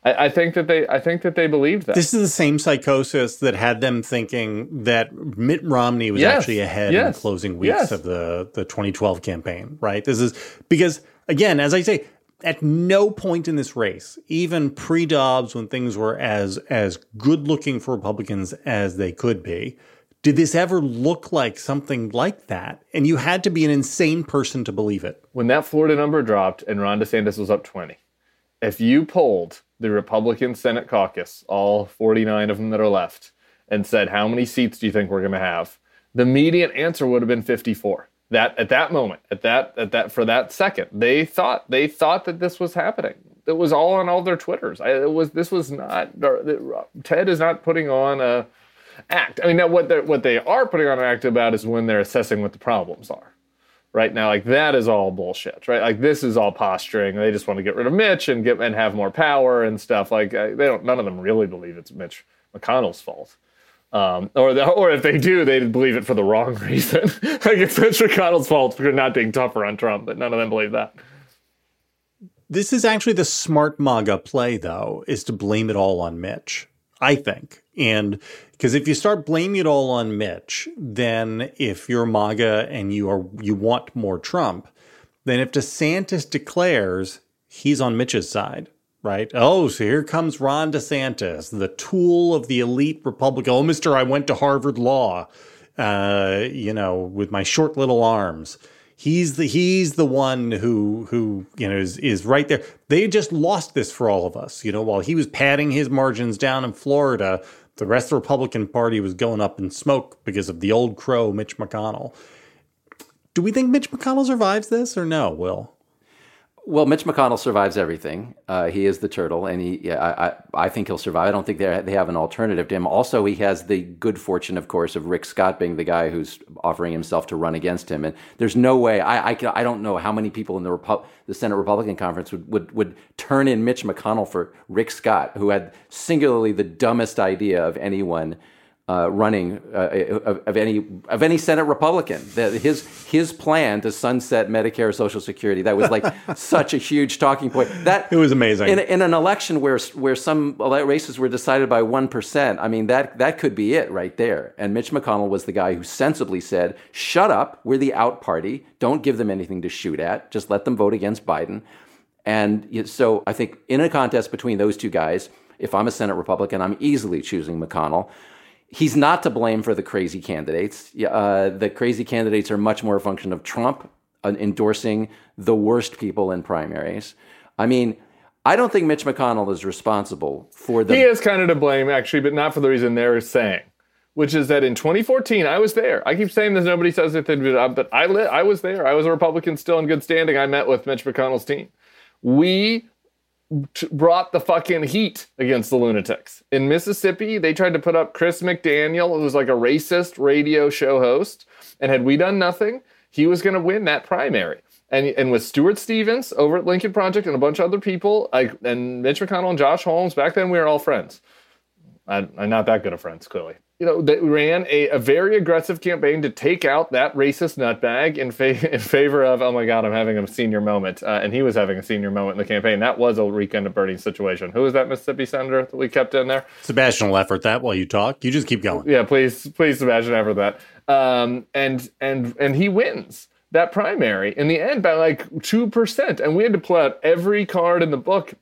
I, I think that they, I think that they believed that. This is the same psychosis that had them thinking that Mitt Romney was Yes. actually ahead in the closing weeks Yes. of the, the 2012 campaign, right? This is because, again, as I say, at no point in this race, even pre Dobbs, when things were as as good looking for Republicans as they could be, did this ever look like something like that? And you had to be an insane person to believe it. when that Florida number dropped and Ron DeSantis was up 20, if you polled the Republican Senate caucus, all 49 of them that are left, and said, How many seats do you think we're going to have? The median answer would have been 54. That at that moment, at that at that for that second, they thought they thought that this was happening. It was all on all their twitters. I, it was this was not Ted is not putting on a act. I mean, now what they what they are putting on an act about is when they're assessing what the problems are right now like that is all bullshit right like this is all posturing they just want to get rid of mitch and get and have more power and stuff like they don't none of them really believe it's mitch mcconnell's fault um, or the, or if they do they believe it for the wrong reason (laughs) like it's mitch mcconnell's fault for not being tougher on trump but none of them believe that This is actually the smart MAGA play, though, is to blame it all on Mitch, I think. And because if you start blaming it all on Mitch, then if you're MAGA and you are you want more Trump, then if DeSantis declares he's on Mitch's side, right? Oh, so here comes Ron DeSantis, the tool of the elite Republican. Oh, Mister, I went to Harvard Law, uh, you know, with my short little arms. He's the he's the one who who you know is is right there. They just lost this for all of us. You know, while he was padding his margins down in Florida, the rest of the Republican Party was going up in smoke because of the old crow, Mitch McConnell. Do we think Mitch McConnell survives this or no? Will Well, Mitch McConnell survives everything. Uh, he is the turtle, and he. Yeah, I, I, think he'll survive. I don't think they have an alternative to him. Also, he has the good fortune, of course, of Rick Scott being the guy who's offering himself to run against him. And there's no way. I I, I don't know how many people in the Repu- the Senate Republican conference would, would would turn in Mitch McConnell for Rick Scott, who had singularly the dumbest idea of anyone uh, running uh, of, of, any of any Senate Republican. That his his plan to sunset Medicare, Social Security that was like (laughs) such a huge talking point. That it was amazing in, in an election where where some races were decided by one percent. I mean that that could be it right there. And Mitch McConnell was the guy who sensibly said, "Shut up, we're the out party. Don't give them anything to shoot at. Just let them vote against Biden." And so I think in a contest between those two guys, if I'm a Senate Republican, I'm easily choosing McConnell he's not to blame for the crazy candidates. Uh, the crazy candidates are much more a function of Trump uh, endorsing the worst people in primaries. I mean, I don't think Mitch McConnell is responsible for the. He is kind of to blame, actually, but not for the reason they're saying, which is that in 2014, I was there. I keep saying this, nobody says it, but I, lit, I was there. I was a Republican still in good standing. I met with Mitch McConnell's team. We brought the fucking heat against the lunatics. In Mississippi, they tried to put up Chris McDaniel, who was like a racist radio show host. And had we done nothing, he was going to win that primary. And, and with Stuart Stevens over at Lincoln Project and a bunch of other people, I, and Mitch McConnell and Josh Holmes, back then we were all friends. I, I'm not that good of friends, clearly you know, that ran a, a very aggressive campaign to take out that racist nutbag in, fa- (laughs) in favor of, oh my God, I'm having a senior moment. Uh, and he was having a senior moment in the campaign. That was a weekend of Bernie situation. Who was that Mississippi senator that we kept in there? Sebastian will effort that while you talk. You just keep going. Yeah, please, please, Sebastian, effort that. Um, and and and he wins that primary in the end by like two percent. And we had to pull out every card in the book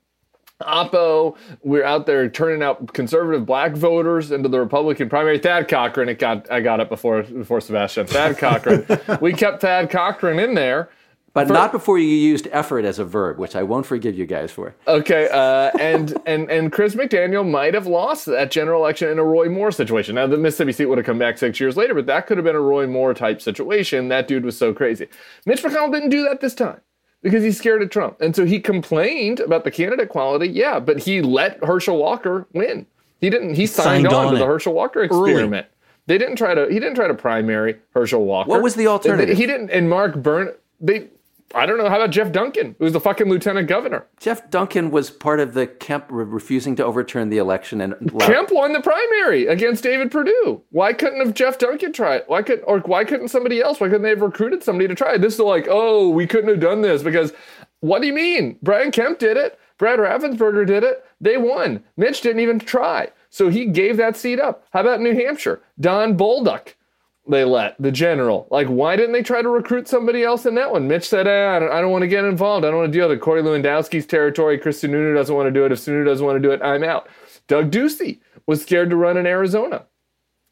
Oppo, we're out there turning out conservative black voters into the Republican primary. Thad Cochran, it got I got it before before Sebastian. Thad Cochran, (laughs) we kept Thad Cochran in there, but for, not before you used effort as a verb, which I won't forgive you guys for. Okay, uh, and and and Chris McDaniel might have lost that general election in a Roy Moore situation. Now the Mississippi seat would have come back six years later, but that could have been a Roy Moore type situation. That dude was so crazy. Mitch McConnell didn't do that this time because he's scared of Trump. And so he complained about the candidate quality, yeah, but he let Herschel Walker win. He didn't he signed, signed on, on to the Herschel Walker experiment. Early. They didn't try to he didn't try to primary Herschel Walker. What was the alternative? He didn't and Mark Burn. they I don't know. How about Geoff Duncan, who's the fucking lieutenant governor? Geoff Duncan was part of the Kemp re- refusing to overturn the election, and Kemp won the primary against David Perdue. Why couldn't have Geoff Duncan try it? Why could or why couldn't somebody else? Why couldn't they have recruited somebody to try it? This is like, oh, we couldn't have done this because what do you mean? Brian Kemp did it. Brad Raffensperger did it. They won. Mitch didn't even try. So he gave that seat up. How about New Hampshire? Don Bolduc they let the general. Like, why didn't they try to recruit somebody else in that one? Mitch said, ah, I don't, don't want to get involved. I don't want to deal with it. Corey Lewandowski's territory. Chris Sununu doesn't want to do it. If Sununu doesn't want to do it, I'm out. Doug Ducey was scared to run in Arizona.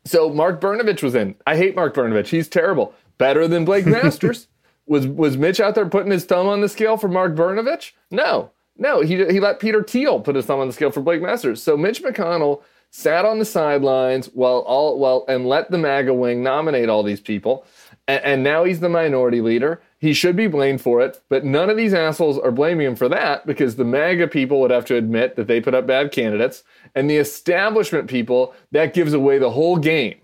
So Mark Brnovich was in. I hate Mark Brnovich. He's terrible. Better than Blake (laughs) Masters. was was Mitch out there putting his thumb on the scale for Mark Brnovich? No. No, he, he let Peter Thiel put his thumb on the scale for Blake Masters. So Mitch McConnell – sat on the sidelines while all well and let the MAGA wing nominate all these people. And, and, now he's the minority leader. He should be blamed for it, but none of these assholes are blaming him for that because the MAGA people would have to admit that they put up bad candidates, and the establishment people that gives away the whole game.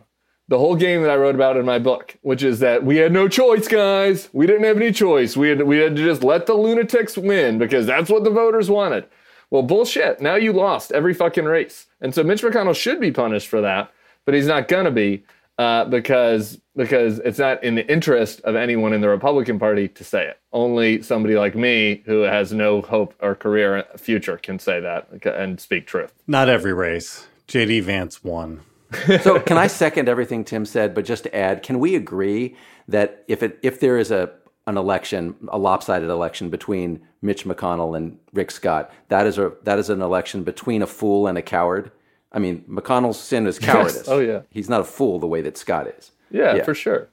The whole game that I wrote about in my book, which is that we had no choice, guys. We didn't have any choice. We had, we had to just let the lunatics win because that's what the voters wanted. Well, bullshit. Now you lost every fucking race. And so Mitch McConnell should be punished for that, but he's not going to be uh, because because it's not in the interest of anyone in the Republican Party to say it. Only somebody like me who has no hope or career future can say that and speak truth. Not every race. JD Vance won. (laughs) so can I second everything Tim said, but just to add, can we agree that if it if there is a an election, a lopsided election between Mitch McConnell and Rick Scott. That is a that is an election between a fool and a coward. I mean, McConnell's sin is cowardice. Yes. Oh yeah, he's not a fool the way that Scott is. Yeah, yeah. for sure.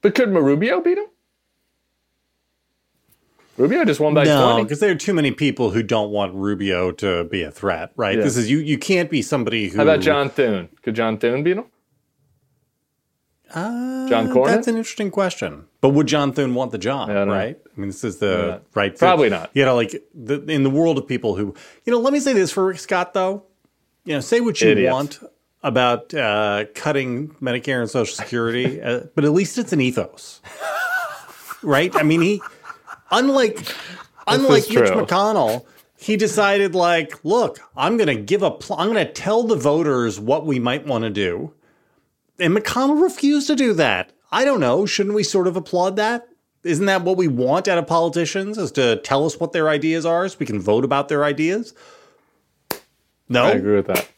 But could Marco Rubio beat him? Rubio just won by no, 20. because there are too many people who don't want Rubio to be a threat, right? Yeah. This is you. You can't be somebody who. How about John Thune? Could John Thune beat him? John Cornyn? That's an interesting question. But would John Thune want the job, I right? I mean, this is the Yeah. right. Probably not. You know, like the, in the world of people who, you know, let me say this for Rick Scott, though. You know, say what you Idiots. want about uh, cutting Medicare and Social Security, (laughs) uh, but at least it's an ethos, right? I mean, he, unlike unlike Mitch. McConnell, he decided like, look, I'm going to give a, pl- I'm going to tell the voters what we might want to do, and McConnell refused to do that. I don't know. Shouldn't we sort of applaud that? Isn't that what we want out of politicians? Is to tell us what their ideas are, so we can vote about their ideas? No. I agree with that.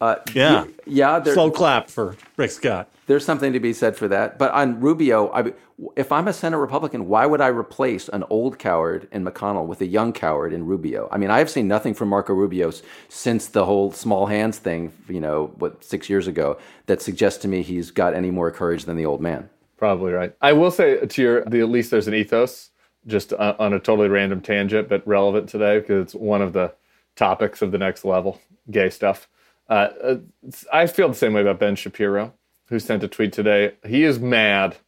Uh, yeah. Yeah, there, Slow clap for Rick Scott. There's something to be said for that. But on Rubio, I, if I'm a Senate Republican, why would I replace an old coward in McConnell with a young coward in Rubio? I mean, I have seen nothing from Marco Rubio since the whole small hands thing, you know, what, six years ago, that suggests to me he's got any more courage than the old man. Probably right. I will say to your, the, at least there's an ethos, just uh, on a totally random tangent, but relevant today because it's one of the topics of the next level, gay stuff. Uh, uh, I feel the same way about Ben Shapiro, who sent a tweet today. He is mad.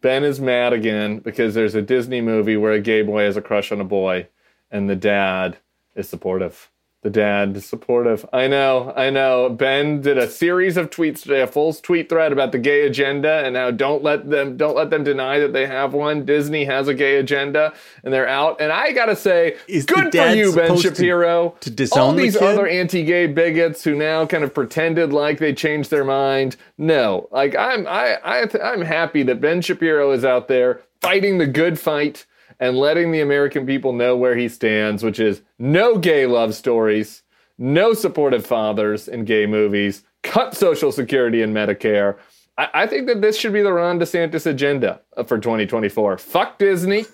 Ben is mad again because there's a Disney movie where a gay boy has a crush on a boy, and the dad is supportive. The dad supportive. I know, I know. Ben did a series of tweets today, a full tweet thread about the gay agenda and how don't let them don't let them deny that they have one. Disney has a gay agenda and they're out. And I gotta say, Is good for you, Ben supposed to- Shapiro. to disown All the these kid? other anti-gay bigots who now kind of pretended like they changed their mind. No, like I'm I, I I'm happy that Ben Shapiro is out there fighting the good fight and letting the American people know where he stands, which is no gay love stories, no supportive fathers in gay movies, cut Social Security and Medicare. I, I think that this should be the Ron DeSantis agenda uh, for 2024. Fuck Disney.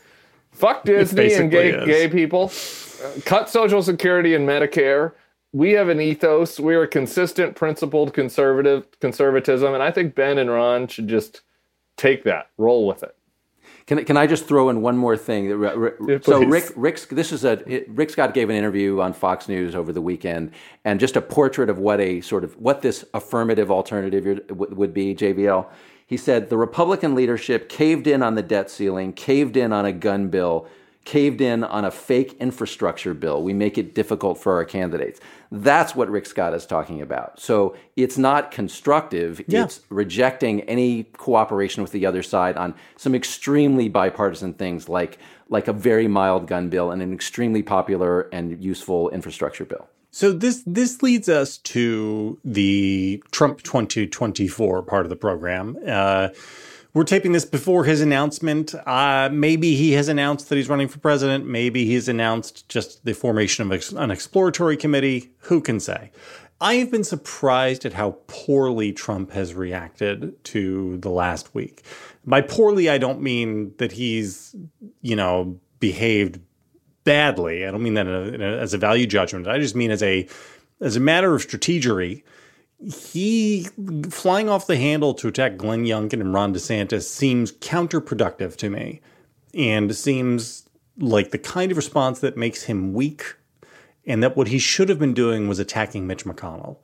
Fuck (laughs) Disney and gay, is. gay people. Uh, cut Social Security and Medicare. We have an ethos. We're a consistent, principled conservative conservatism, and I think Ben and Ron should just take that, roll with it. Can, can I just throw in one more thing? Yeah, so. Rick, Rick's, this is a it- Rick Scott gave an interview on Fox News over the weekend, and just a portrait of what a sort of what this affirmative alternative would be. JVL. He said the Republican leadership caved in on the debt ceiling, caved in on a gun bill, caved in on a fake infrastructure bill. We make it difficult for our candidates. That's what Rick Scott is talking about. So it's not constructive. Yeah. It's rejecting any cooperation with the other side on some extremely bipartisan things like like a very mild gun bill and an extremely popular and useful infrastructure bill. So this this leads us to the Trump 2024 part of the program. Uh, we're taping this before his announcement. Uh, maybe he has announced that he's running for president. Maybe he's announced just the formation of an exploratory committee. Who can say? I have been surprised at how poorly Trump has reacted to the last week. By poorly, I don't mean that he's, you know, behaved badly. I don't mean that a, a, as a value judgment. I just mean as a as a matter of strategery. He flying off the handle to attack Glenn Youngkin and Ron DeSantis seems counterproductive to me, and seems like the kind of response that makes him weak, and that what he should have been doing was attacking Mitch McConnell.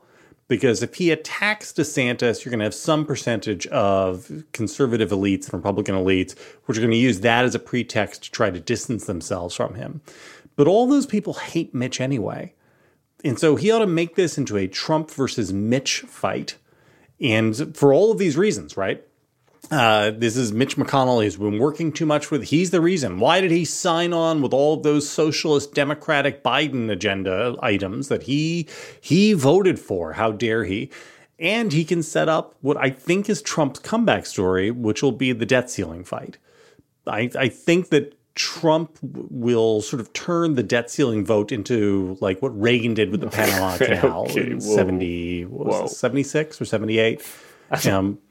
Because if he attacks DeSantis, you're going to have some percentage of conservative elites and Republican elites, which are going to use that as a pretext to try to distance themselves from him. But all those people hate Mitch anyway. And so he ought to make this into a Trump versus Mitch fight. And for all of these reasons, right? Uh, this is Mitch McConnell. He's been working too much with. He's the reason. Why did he sign on with all of those socialist, democratic Biden agenda items that he he voted for? How dare he? And he can set up what I think is Trump's comeback story, which will be the debt ceiling fight. I, I think that Trump will sort of turn the debt ceiling vote into like what Reagan did with the Panama (laughs) Canal okay, in whoa. 70, what was it, 76 or 78. Um, (laughs)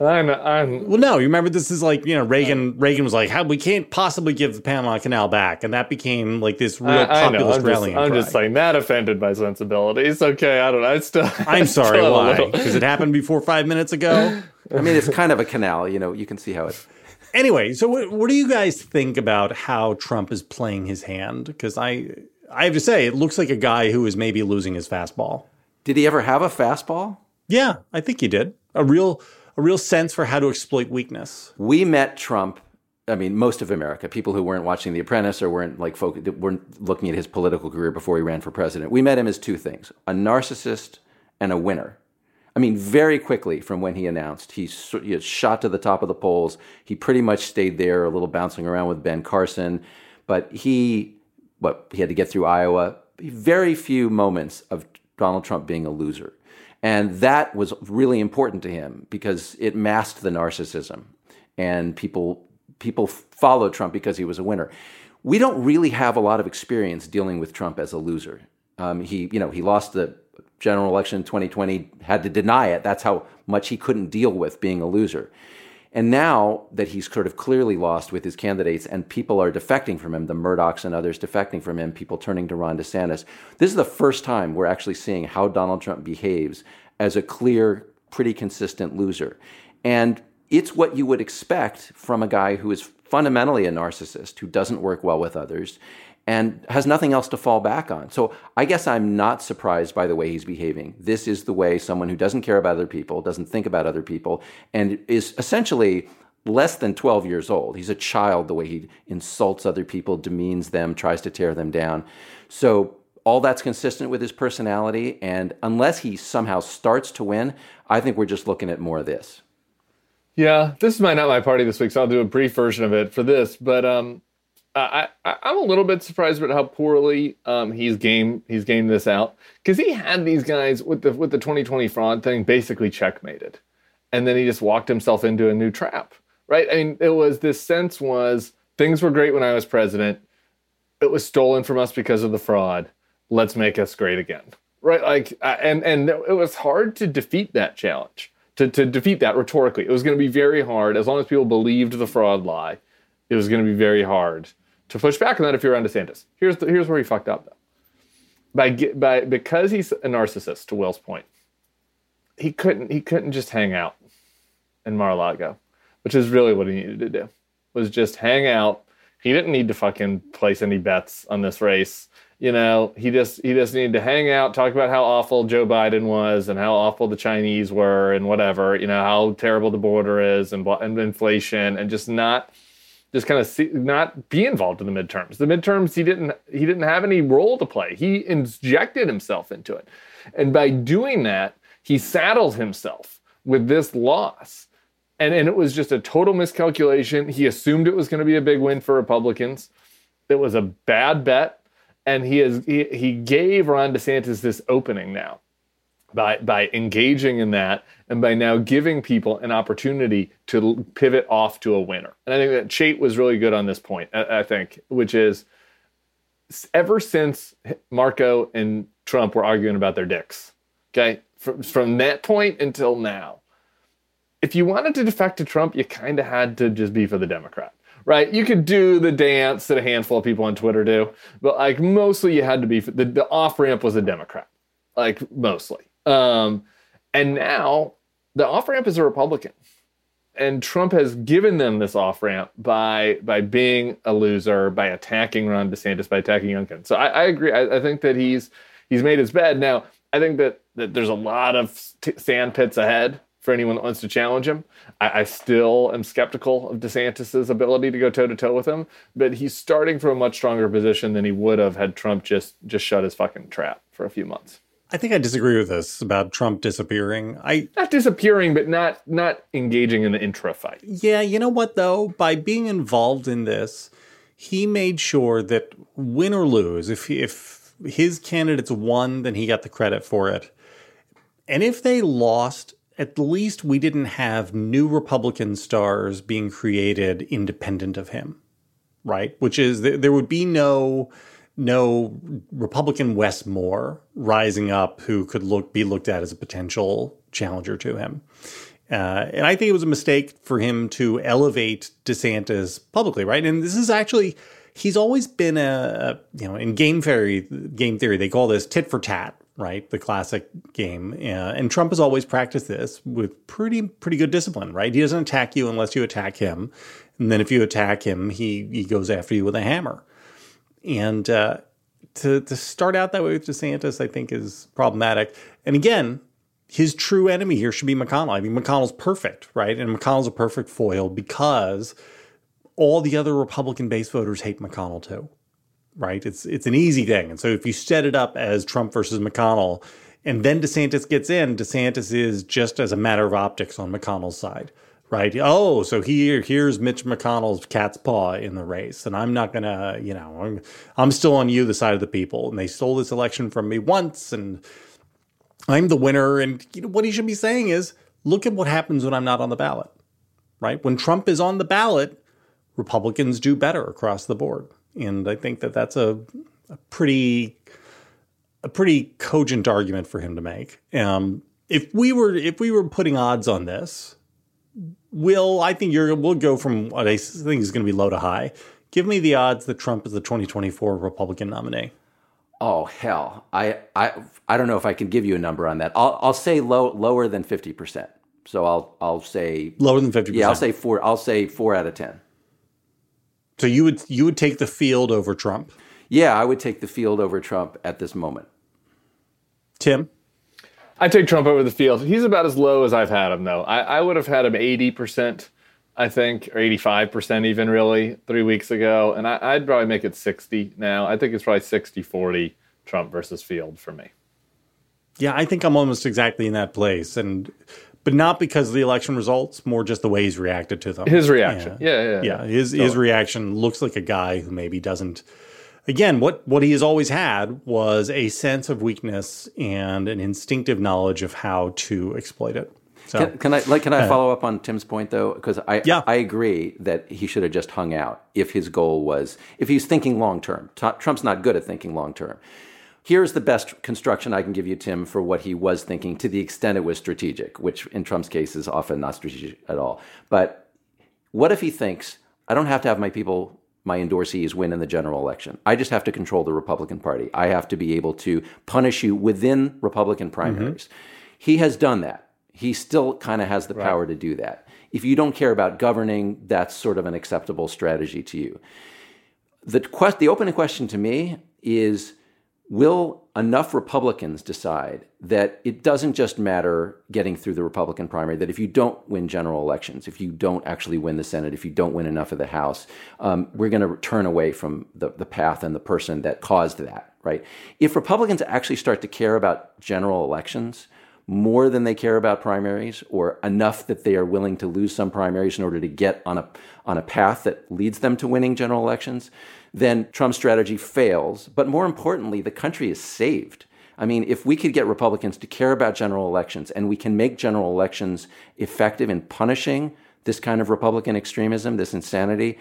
I'm, I'm, well, no, you remember this is like, you know, Reagan Reagan was like, How, we can't possibly give the Panama Canal back. And that became like this real I, I know. populist I'm, just, rallying I'm cry. just like not offended my sensibilities. Okay, I don't know. I still. (laughs) I'm sorry, still why? Because it happened before five minutes ago. I mean, it's kind of a canal. You know, you can see how it. Anyway, so what, what do you guys think about how Trump is playing his hand? Because I, I have to say, it looks like a guy who is maybe losing his fastball. Did he ever have a fastball? Yeah, I think he did. A real, a real sense for how to exploit weakness. We met Trump. I mean, most of America, people who weren't watching The Apprentice or weren't like folk, weren't looking at his political career before he ran for president. We met him as two things: a narcissist and a winner. I mean, very quickly from when he announced, he, he shot to the top of the polls. He pretty much stayed there, a little bouncing around with Ben Carson, but he, what he had to get through Iowa. Very few moments of Donald Trump being a loser. And that was really important to him because it masked the narcissism. And people people followed Trump because he was a winner. We don't really have a lot of experience dealing with Trump as a loser. Um, he, you know, he lost the general election in 2020, had to deny it. That's how much he couldn't deal with being a loser. And now that he's sort of clearly lost with his candidates and people are defecting from him, the Murdochs and others defecting from him, people turning to Ron DeSantis, this is the first time we're actually seeing how Donald Trump behaves as a clear, pretty consistent loser. And it's what you would expect from a guy who is fundamentally a narcissist, who doesn't work well with others, and has nothing else to fall back on. So I guess I'm not surprised by the way he's behaving. This is the way someone who doesn't care about other people, doesn't think about other people, and is essentially less than 12 years old. He's a child the way he insults other people, demeans them, tries to tear them down. So all that's consistent with his personality. And unless he somehow starts to win, I think we're just looking at more of this. Yeah, this is my not my party this week, so I'll do a brief version of it for this. But um, I, I am a little bit surprised about how poorly um, he's game he's gamed this out because he had these guys with the with the 2020 fraud thing basically checkmated, and then he just walked himself into a new trap. Right? I mean, it was this sense was things were great when I was president. It was stolen from us because of the fraud. Let's make us great again. Right? Like, and and it was hard to defeat that challenge. To, to defeat that rhetorically, it was going to be very hard as long as people believed the fraud lie. It was going to be very hard to push back on that if you're on DeSantis. Here's the, here's where he fucked up though. By by because he's a narcissist to Will's point. He couldn't he couldn't just hang out in Mar-a-Lago, which is really what he needed to do. Was just hang out. He didn't need to fucking place any bets on this race. You know, he just he just needed to hang out, talk about how awful Joe Biden was and how awful the Chinese were and whatever, you know, how terrible the border is and, and inflation and just not just kind of see, not be involved in the midterms. The midterms he didn't he didn't have any role to play. He injected himself into it. And by doing that, he saddled himself with this loss. And, and it was just a total miscalculation. He assumed it was going to be a big win for Republicans. It was a bad bet. And he is he, he gave Ron DeSantis this opening now by by engaging in that and by now giving people an opportunity to pivot off to a winner. And I think that Chait was really good on this point. I, I think, which is ever since Marco and Trump were arguing about their dicks, okay, from, from that point until now, if you wanted to defect to Trump, you kind of had to just be for the Democrat right? You could do the dance that a handful of people on Twitter do, but like mostly you had to be the, the off ramp was a Democrat, like mostly. Um, and now the off ramp is a Republican. And Trump has given them this off ramp by by being a loser, by attacking Ron DeSantis, by attacking Youngkin. So I, I agree. I, I, think that he's he's made his bed. Now I think that that there's a lot of t- sand pits ahead for anyone that wants to challenge him. I, I still am skeptical of DeSantis's ability to go toe to toe with him, but he's starting from a much stronger position than he would have had Trump just just shut his fucking trap for a few months. I think I disagree with this about Trump disappearing. I not disappearing, but not not engaging in the intra fight. Yeah, you know what though? By being involved in this, he made sure that win or lose, if if his candidates won, then he got the credit for it. And if they lost, at least we didn't have new Republican stars being created independent of him, right? Which is there would be no no Republican Wes Moore rising up who could look be looked at as a potential challenger to him. Uh, and I think it was a mistake for him to elevate DeSantis publicly, right? And this is actually he's always been a, you know in game theory game theory they call this tit for tat, right? The classic game. Uh, and Trump has always practiced this with pretty pretty good discipline, right? He doesn't attack you unless you attack him, and then if you attack him, he he goes after you with a hammer. And uh, to to start out that way with DeSantis, I think is problematic. And again, his true enemy here should be McConnell. I mean, McConnell's perfect, right? And McConnell's a perfect foil because all the other Republican base voters hate McConnell too, right? It's it's an easy thing. And so if you set it up as Trump versus McConnell, and then DeSantis gets in, DeSantis is just as a matter of optics on McConnell's side, right? Oh, so here here's Mitch McConnell's cat's paw in the race, and I'm not gonna, you know, I'm, I'm still on you, the side of the people, and they stole this election from me once, and I'm the winner. And you know, what he should be saying is, look at what happens when I'm not on the ballot, right? When Trump is on the ballot, Republicans do better across the board, and I think that that's a, a pretty a pretty cogent argument for him to make. Um, if we were if we were putting odds on this, Will I think you're we'll go from what I think is going to be low to high. Give me the odds that Trump is the 2024 Republican nominee. Oh hell, I I I don't know if I can give you a number on that. I'll I'll say low lower than fifty percent. So I'll I'll say lower than fifty. Yeah, I'll say four. I'll say four out of ten. So you would you would take the field over Trump? Yeah, I would take the field over Trump at this moment. Tim? I take Trump over the field. He's about as low as I've had him, though. I, I would have had him 80%, I think, or 85% even, really, three weeks ago. And I, would probably make it 60 now. I think it's probably 60 40 Trump versus Field for me. Yeah, I think I'm almost exactly in that place. And but not because of the election results, more just the way he's reacted to them. His reaction. Yeah, yeah. Yeah. yeah. His his reaction looks like a guy who maybe doesn't again, what, what he has always had was a sense of weakness and an instinctive knowledge of how to exploit it. So, can, can I like can I uh, follow up on Tim's point though? Because I yeah. I agree that he should have just hung out if his goal was if he's thinking long term. Trump's not good at thinking long term. Here's the best construction I can give you, Tim, for what he was thinking to the extent it was strategic, which in Trump's case is often not strategic at all. But what if he thinks I don't have to have my people my endorsees win in the general election. I just have to control the Republican Party. I have to be able to punish you within Republican primaries. Mm-hmm. He has done that. He still kind of has the right. power to do that. If you don't care about governing, that's sort of an acceptable strategy to you. The, quest, the opening question to me is will enough Republicans decide that it doesn't just matter getting through the Republican primary, that if you don't win general elections, if you don't actually win the Senate, if you don't win enough of the House, um, we're going to turn away from the, the path and the person that caused that, right? If Republicans actually start to care about general elections, more than they care about primaries or enough that they are willing to lose some primaries in order to get on a on a path that leads them to winning general elections then Trump's strategy fails. But more importantly, the country is saved. I mean, if we could get Republicans to care about general elections and we can make general elections effective in punishing this kind of Republican extremism, this insanity,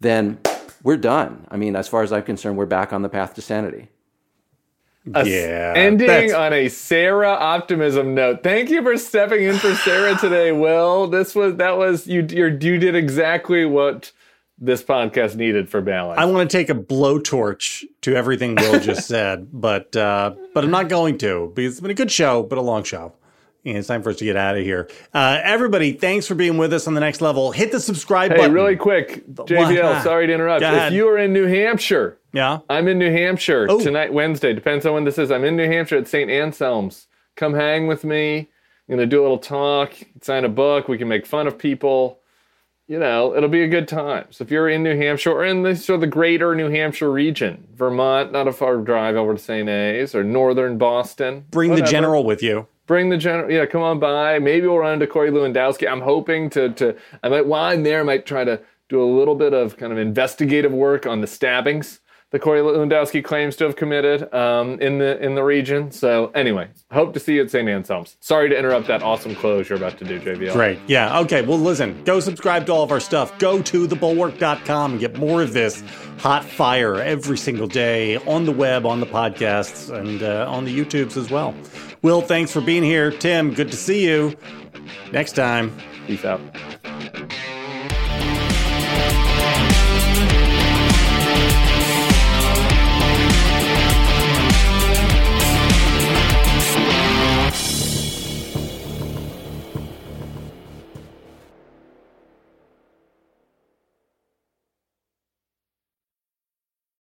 then we're done. I mean, as far as I'm concerned, we're back on the path to sanity. Yeah. Ending that's... on a Sarah optimism note. Thank you for stepping in for Sarah today, Will. This was that was you. you you did exactly what this podcast needed for balance. I want to take a blowtorch to everything Will just (laughs) said, but uh, but I'm not going to because it's been a good show, but a long show. And it's time for us to get out of here. Uh, everybody, thanks for being with us on the next level. Hit the subscribe hey, button. really quick, JVL. sorry to interrupt. If you are in New Hampshire, yeah, I'm in New Hampshire oh. tonight, Wednesday. Depends on when this is. I'm in New Hampshire at St. Anselm's. Come hang with me. I'm gonna do a little talk, sign a book. We can make fun of people you know, it'll be a good time. So if you're in New Hampshire or in the sort of the greater New Hampshire region, Vermont, not a far drive over to St. A's or northern Boston. Bring whatever. the general with you. Bring the general, yeah, come on by. Maybe we'll run into Corey Lewandowski. I'm hoping to, to, I might, while I'm there, I might try to do a little bit of kind of investigative work on the stabbings that Corey Lewandowski claims to have committed um, in the in the region. So anyway, hope to see you at St. Anselm's. Sorry to interrupt that awesome close you're about to do, JVL. Great. Yeah. Okay. Well, listen, go subscribe to all of our stuff. Go to thebulwark.com and get more of this hot fire every single day on the web, on the podcasts, and uh, on the YouTubes as well. Will, thanks for being here. Tim, good to see you. Next time. Peace out.